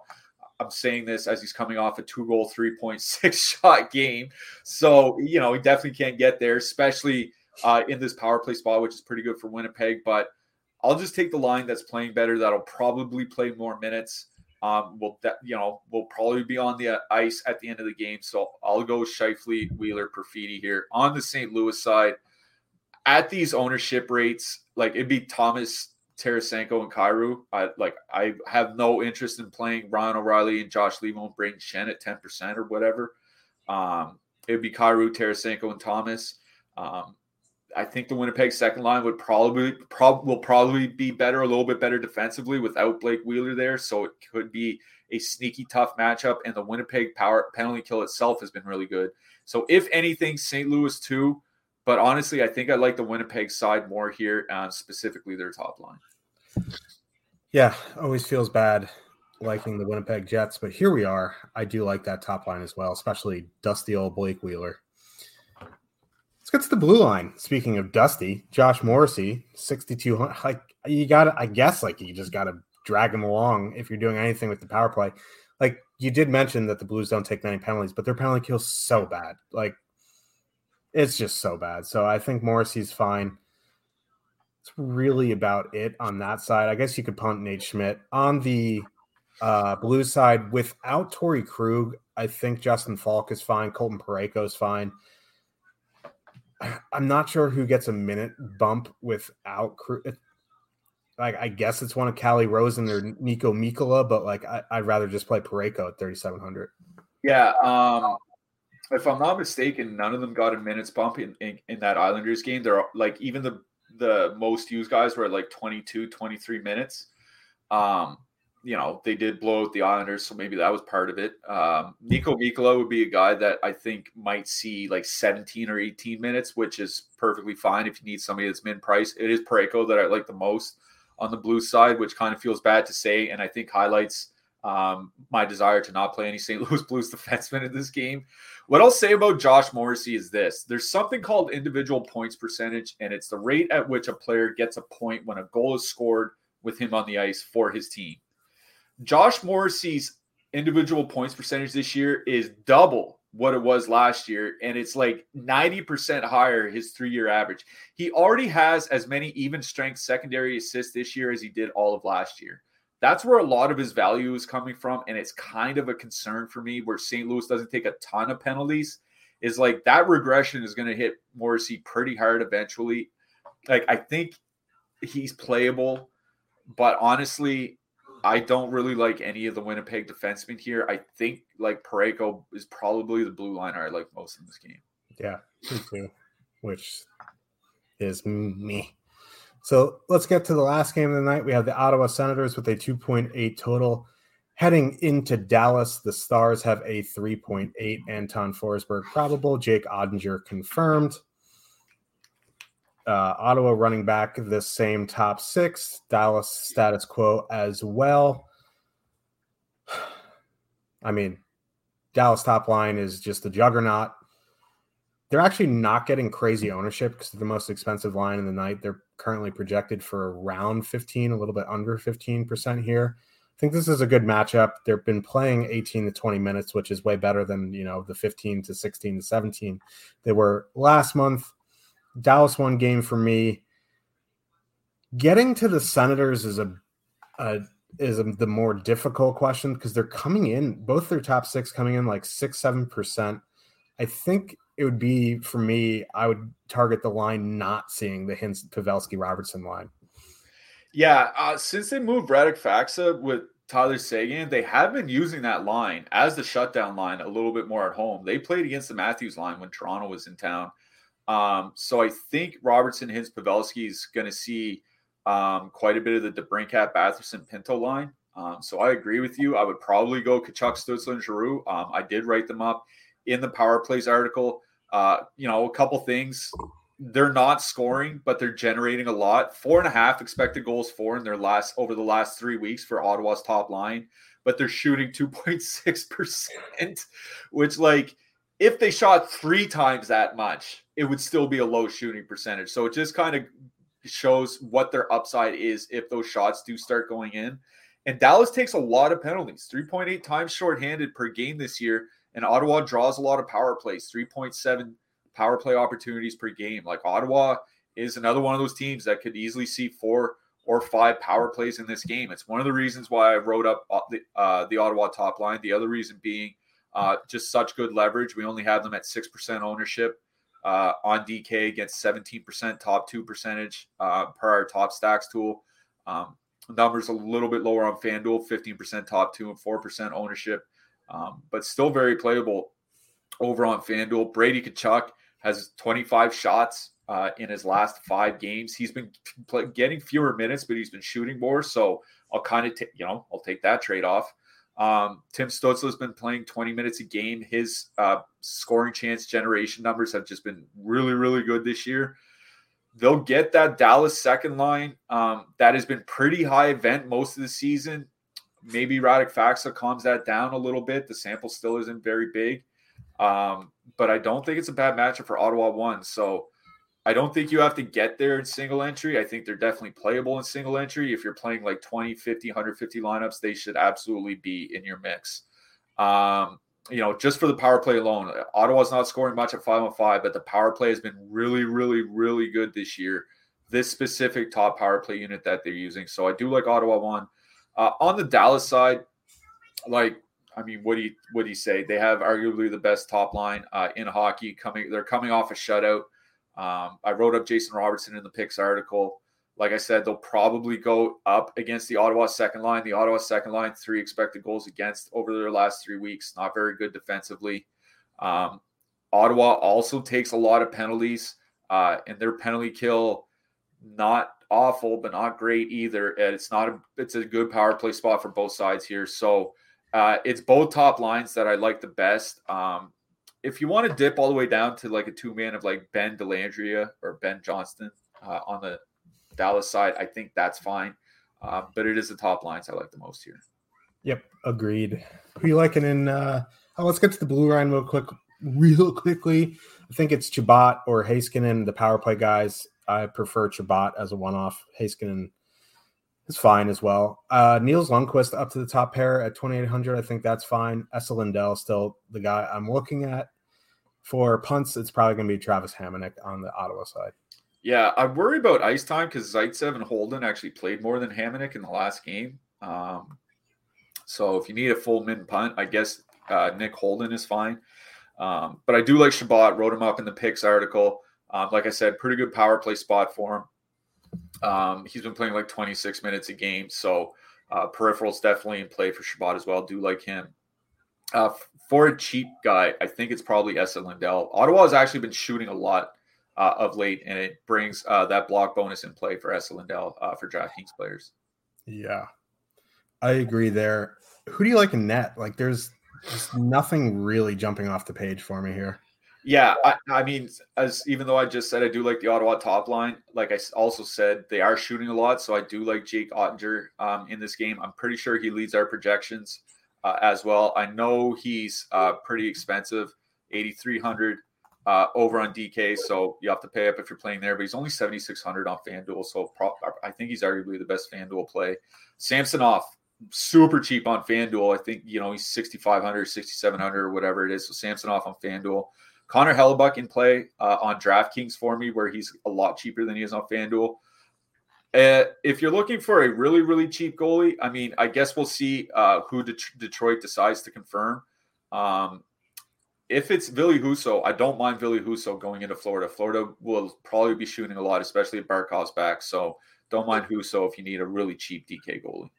I'm saying this as he's coming off a two goal, 3.6 (laughs) shot game. So, you know, he definitely can't get there, especially uh, in this power play spot, which is pretty good for Winnipeg. But I'll just take the line that's playing better. That'll probably play more minutes. um, will de- you know will probably be on the ice at the end of the game. So I'll go Scheifele, Wheeler, Perfetti here on the St. Louis side. At these ownership rates, like it'd be Thomas Tarasenko and Kyrou. I like I have no interest in playing Ryan O'Reilly and Josh Leivo and Brayden Schenn at 10% or whatever. Um, it'd be Kyrou, Tarasenko, and Thomas. Um, I think the Winnipeg second line would probably prob- will probably be better, a little bit better defensively without Blake Wheeler there. So it could be a sneaky tough matchup. And the Winnipeg power penalty kill itself has been really good. So if anything, St. Louis too. But honestly, I think I like the Winnipeg side more here, uh, specifically their top line. Yeah, always feels bad liking the Winnipeg Jets, but here we are. I do like that top line as well, especially dusty old Blake Wheeler. Let's get to the blue line. Speaking of dusty, Josh Morrissey, 6,200. Like, you got to, I guess, like, you just got to drag him along if you're doing anything with the power play. Like, you did mention that the Blues don't take many penalties, but their penalty kill's so bad. Like, it's just so bad. So I think Morrissey's fine. It's really about it on that side. I guess you could punt Nate Schmidt. On the uh, blue side, without Torey Krug, I think Justin Faulk is fine. Colton Parayko is fine. I'm not sure who gets a minute bump without Krug. Like, I guess it's one of Calle Rosen or Niko Mikkola, but like, I, would rather just play Parayko at 3,700. Yeah. Um, if I'm not mistaken, none of them got a minutes bump in, in, in that Islanders game. They're like, even the, the most used guys were at like 22, 23 minutes. Um, you know, they did blow out the Islanders, so maybe that was part of it. Um, Niko Mikkola would be a guy that I think might see like 17 or 18 minutes, which is perfectly fine if you need somebody that's min price. It is Parayko that I like the most on the blue side, which kind of feels bad to say, and I think highlights um, my desire to not play any St. (laughs) Louis Blues defensemen in this game. What I'll say about Josh Morrissey is this there's something called individual points percentage, and it's the rate at which a player gets a point when a goal is scored with him on the ice for his team. Josh Morrissey's individual points percentage this year is double what it was last year, and it's like 90% higher his three year average. He already has as many even strength secondary assists this year as he did all of last year. That's where a lot of his value is coming from, and it's kind of a concern for me where St. Louis doesn't take a ton of penalties. Is like that regression is going to hit Morrissey pretty hard eventually. Like, I think he's playable, but honestly, I don't really like any of the Winnipeg defensemen here. I think like Parayko is probably the blue liner I like most in this game. Yeah, me too. Which is me. So let's get to the last game of the night. We have the Ottawa Senators with a 2.8 total. Heading into Dallas, the Stars have a 3.8. Anton Forsberg probable. Jake Oettinger confirmed uh, Ottawa running back the same top six, Dallas status quo as well. (sighs) I mean, Dallas top line is just a juggernaut. They're actually not getting crazy ownership because they're the most expensive line in the night. They're currently projected for around 15, a little bit under 15% here. I think this is a good matchup. They've been playing 18 to 20 minutes, which is way better than, you know, the 15 to 16 to 17 they were last month. Dallas one game for me. Getting to the Senators is a, a is a, the more difficult question because they're coming in both their top six coming in like six seven percent. I think it would be for me. I would target the line not seeing the Hintz Pavelski Robertson line. Yeah, uh, since they moved Radek Faksa with Tyler Seguin, they have been using that line as the shutdown line a little bit more at home. They played against the Matthews line when Toronto was in town. Um, so I think Robertson, Hintz, Pavelski is going to see um, quite a bit of the DeBrincat, Batherson, Pinto line. Um, so I agree with you. I would probably go Tkachuk, Stutzle, and Giroux. Um, I did write them up in the Power Plays article. Uh, you know, a couple things. They're not scoring, but they're generating a lot. Four and a half expected goals for in their last over the last three weeks for Ottawa's top line, but they're shooting 2.6%, which like – if they shot three times that much, it would still be a low shooting percentage. So it just kind of shows what their upside is if those shots do start going in. And Dallas takes a lot of penalties, 3.8 times shorthanded per game this year. And Ottawa draws a lot of power plays, 3.7 power play opportunities per game. Like Ottawa is another one of those teams that could easily see four or five power plays in this game. It's one of the reasons why I wrote up uh, the, uh, the Ottawa top line. The other reason being uh, just such good leverage. We only have them at 6% ownership uh, on DK against 17% top two percentage uh, per our top stacks tool. Um, numbers a little bit lower on FanDuel, 15% top two and 4% ownership, um, but still very playable over on FanDuel. Brady Tkachuk has 25 shots uh, in his last five games. He's been play, getting fewer minutes, but he's been shooting more. So I'll kind of, t- you know, I'll take that trade off. Um, Tim Stützle's been playing 20 minutes a game. His uh, scoring chance generation numbers have just been really, really good this year. They'll get that Dallas second line. Um, that has been pretty high event most of the season. Maybe Radek Faksa calms that down a little bit. The sample still isn't very big. Um, but I don't think it's a bad matchup for Ottawa one. So I don't think you have to get there in single entry. I think they're definitely playable in single entry. If you're playing like 20, 50, 150 lineups, they should absolutely be in your mix. Um, you know, just for the power play alone, Ottawa's not scoring much at five on five, but the power play has been really, really, really good this year. This specific top power play unit that they're using. So I do like Ottawa one. Uh, on the Dallas side, like I mean, what do you what do you say? They have arguably the best top line uh, in hockey. Coming, they're coming off a shutout. Um, I wrote up Jason Robertson in the picks article. Like I said, they'll probably go up against the Ottawa second line. The Ottawa second line, three expected goals against over their last three weeks. Not very good defensively. Um, Ottawa also takes a lot of penalties, uh, and their penalty kill not awful, but not great either. And it's not a it's a good power play spot for both sides here. So uh, it's both top lines that I like the best. Um, if you want to dip all the way down to like a two man of like Ben Dellandrea or Ben Johnston uh, on the Dallas side, I think that's fine. Uh, but it is the top lines I like the most here. Yep, agreed. Who you liking in? Uh, oh, let's get to the blue line real quick, real quickly. I think it's Chabot or Heiskanen, the power play guys. I prefer Chabot as a one off. Heiskanen is fine as well. Uh, Nils Lundkvist up to the top pair at 2,800. I think that's fine. Esa Lindell still the guy I'm looking at. For punts, it's probably going to be Travis Hamonic on the Ottawa side. Yeah, I worry about ice time because Zaitsev and Holden actually played more than Hamonic in the last game. Um, so if you need a full min punt, I guess uh, Nick Holden is fine. Um, but I do like Chabot. Wrote him up in the picks article. Um, like I said, pretty good power play spot for him. Um, he's been playing like 26 minutes a game, so uh, peripherals definitely in play for Chabot as well. Do like him. Uh, for a cheap guy, I think it's probably Esa Lindell. Ottawa has actually been shooting a lot uh, of late, and it brings uh, that block bonus in play for Esa Lindell uh, for DraftKings players. Yeah, I agree there. Who do you like in net? Like, there's just nothing really jumping off the page for me here. Yeah, I, I, mean, as even though I just said I do like the Ottawa top line, like I also said, they are shooting a lot, so I do like Jake Oettinger um, in this game. I'm pretty sure he leads our projections uh, as well. I know he's uh, pretty expensive, 8,300 uh, over on DK, so you have to pay up if you're playing there. But he's only 7,600 on FanDuel, so pro- I think he's arguably the best FanDuel play. Samsonov, super cheap on FanDuel. I think you know he's 6,500, 6,700, or whatever it is. So Samsonov on FanDuel. Connor Hellebuyck in play uh, on DraftKings for me, where he's a lot cheaper than he is on FanDuel. Uh, if you're looking for a really, really cheap goalie, I mean, I guess we'll see uh, who Det- Detroit decides to confirm. Um, if it's Ville Husso, I don't mind Ville Husso going into Florida. Florida will probably be shooting a lot, especially if Barkov's back. So don't mind Husso if you need a really cheap DK goalie.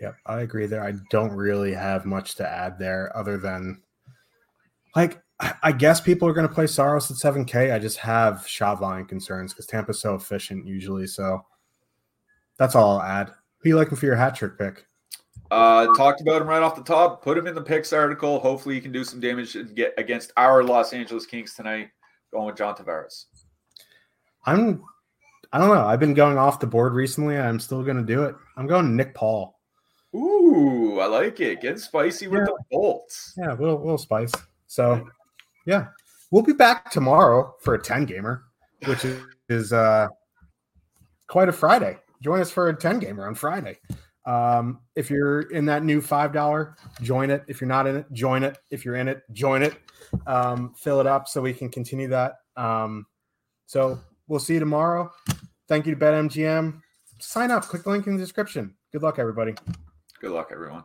Yep, I agree there. I don't really have much to add there other than like I guess people are going to play Saros at 7K. I just have shot volume concerns because Tampa's so efficient usually. So that's all I'll add. Who you liking for your hat trick pick? Uh, talked about him right off the top. Put him in the picks article. Hopefully, he can do some damage and get against our Los Angeles Kings tonight. Going with John Tavares. I'm. I don't know. I've been going off the board recently. I'm still going to do it. I'm going Nick Paul. Ooh, I like it. Get spicy with Yeah. the bolts. Yeah, a little, little spice. So, yeah, we'll be back tomorrow for a 10 gamer, which is, (sighs) is uh, quite a Friday. Join us for a 10 gamer on Friday. Um, if you're in that new $5, join it. If you're not in it, join it. If you're in it, join it. Um, fill it up so we can continue that. Um, so we'll see you tomorrow. Thank you to BetMGM. sign up. Click the link in the description. Good luck, everybody. Good luck, everyone.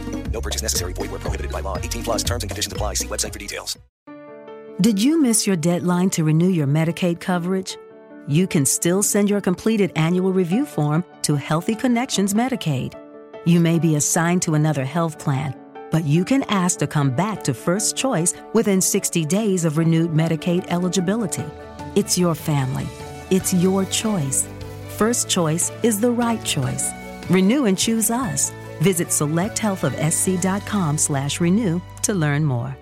No purchase necessary. Void where prohibited by law. 18 plus terms and conditions apply. See website for details. Did you miss your deadline to renew your Medicaid coverage? You can still send your completed annual review form to Healthy Connections Medicaid. You may be assigned to another health plan, but you can ask to come back to First Choice within 60 days of renewed Medicaid eligibility. It's your family. It's your choice. First Choice is the right choice. Renew and choose us. Visit selecthealthofsc.com slash renew to learn more.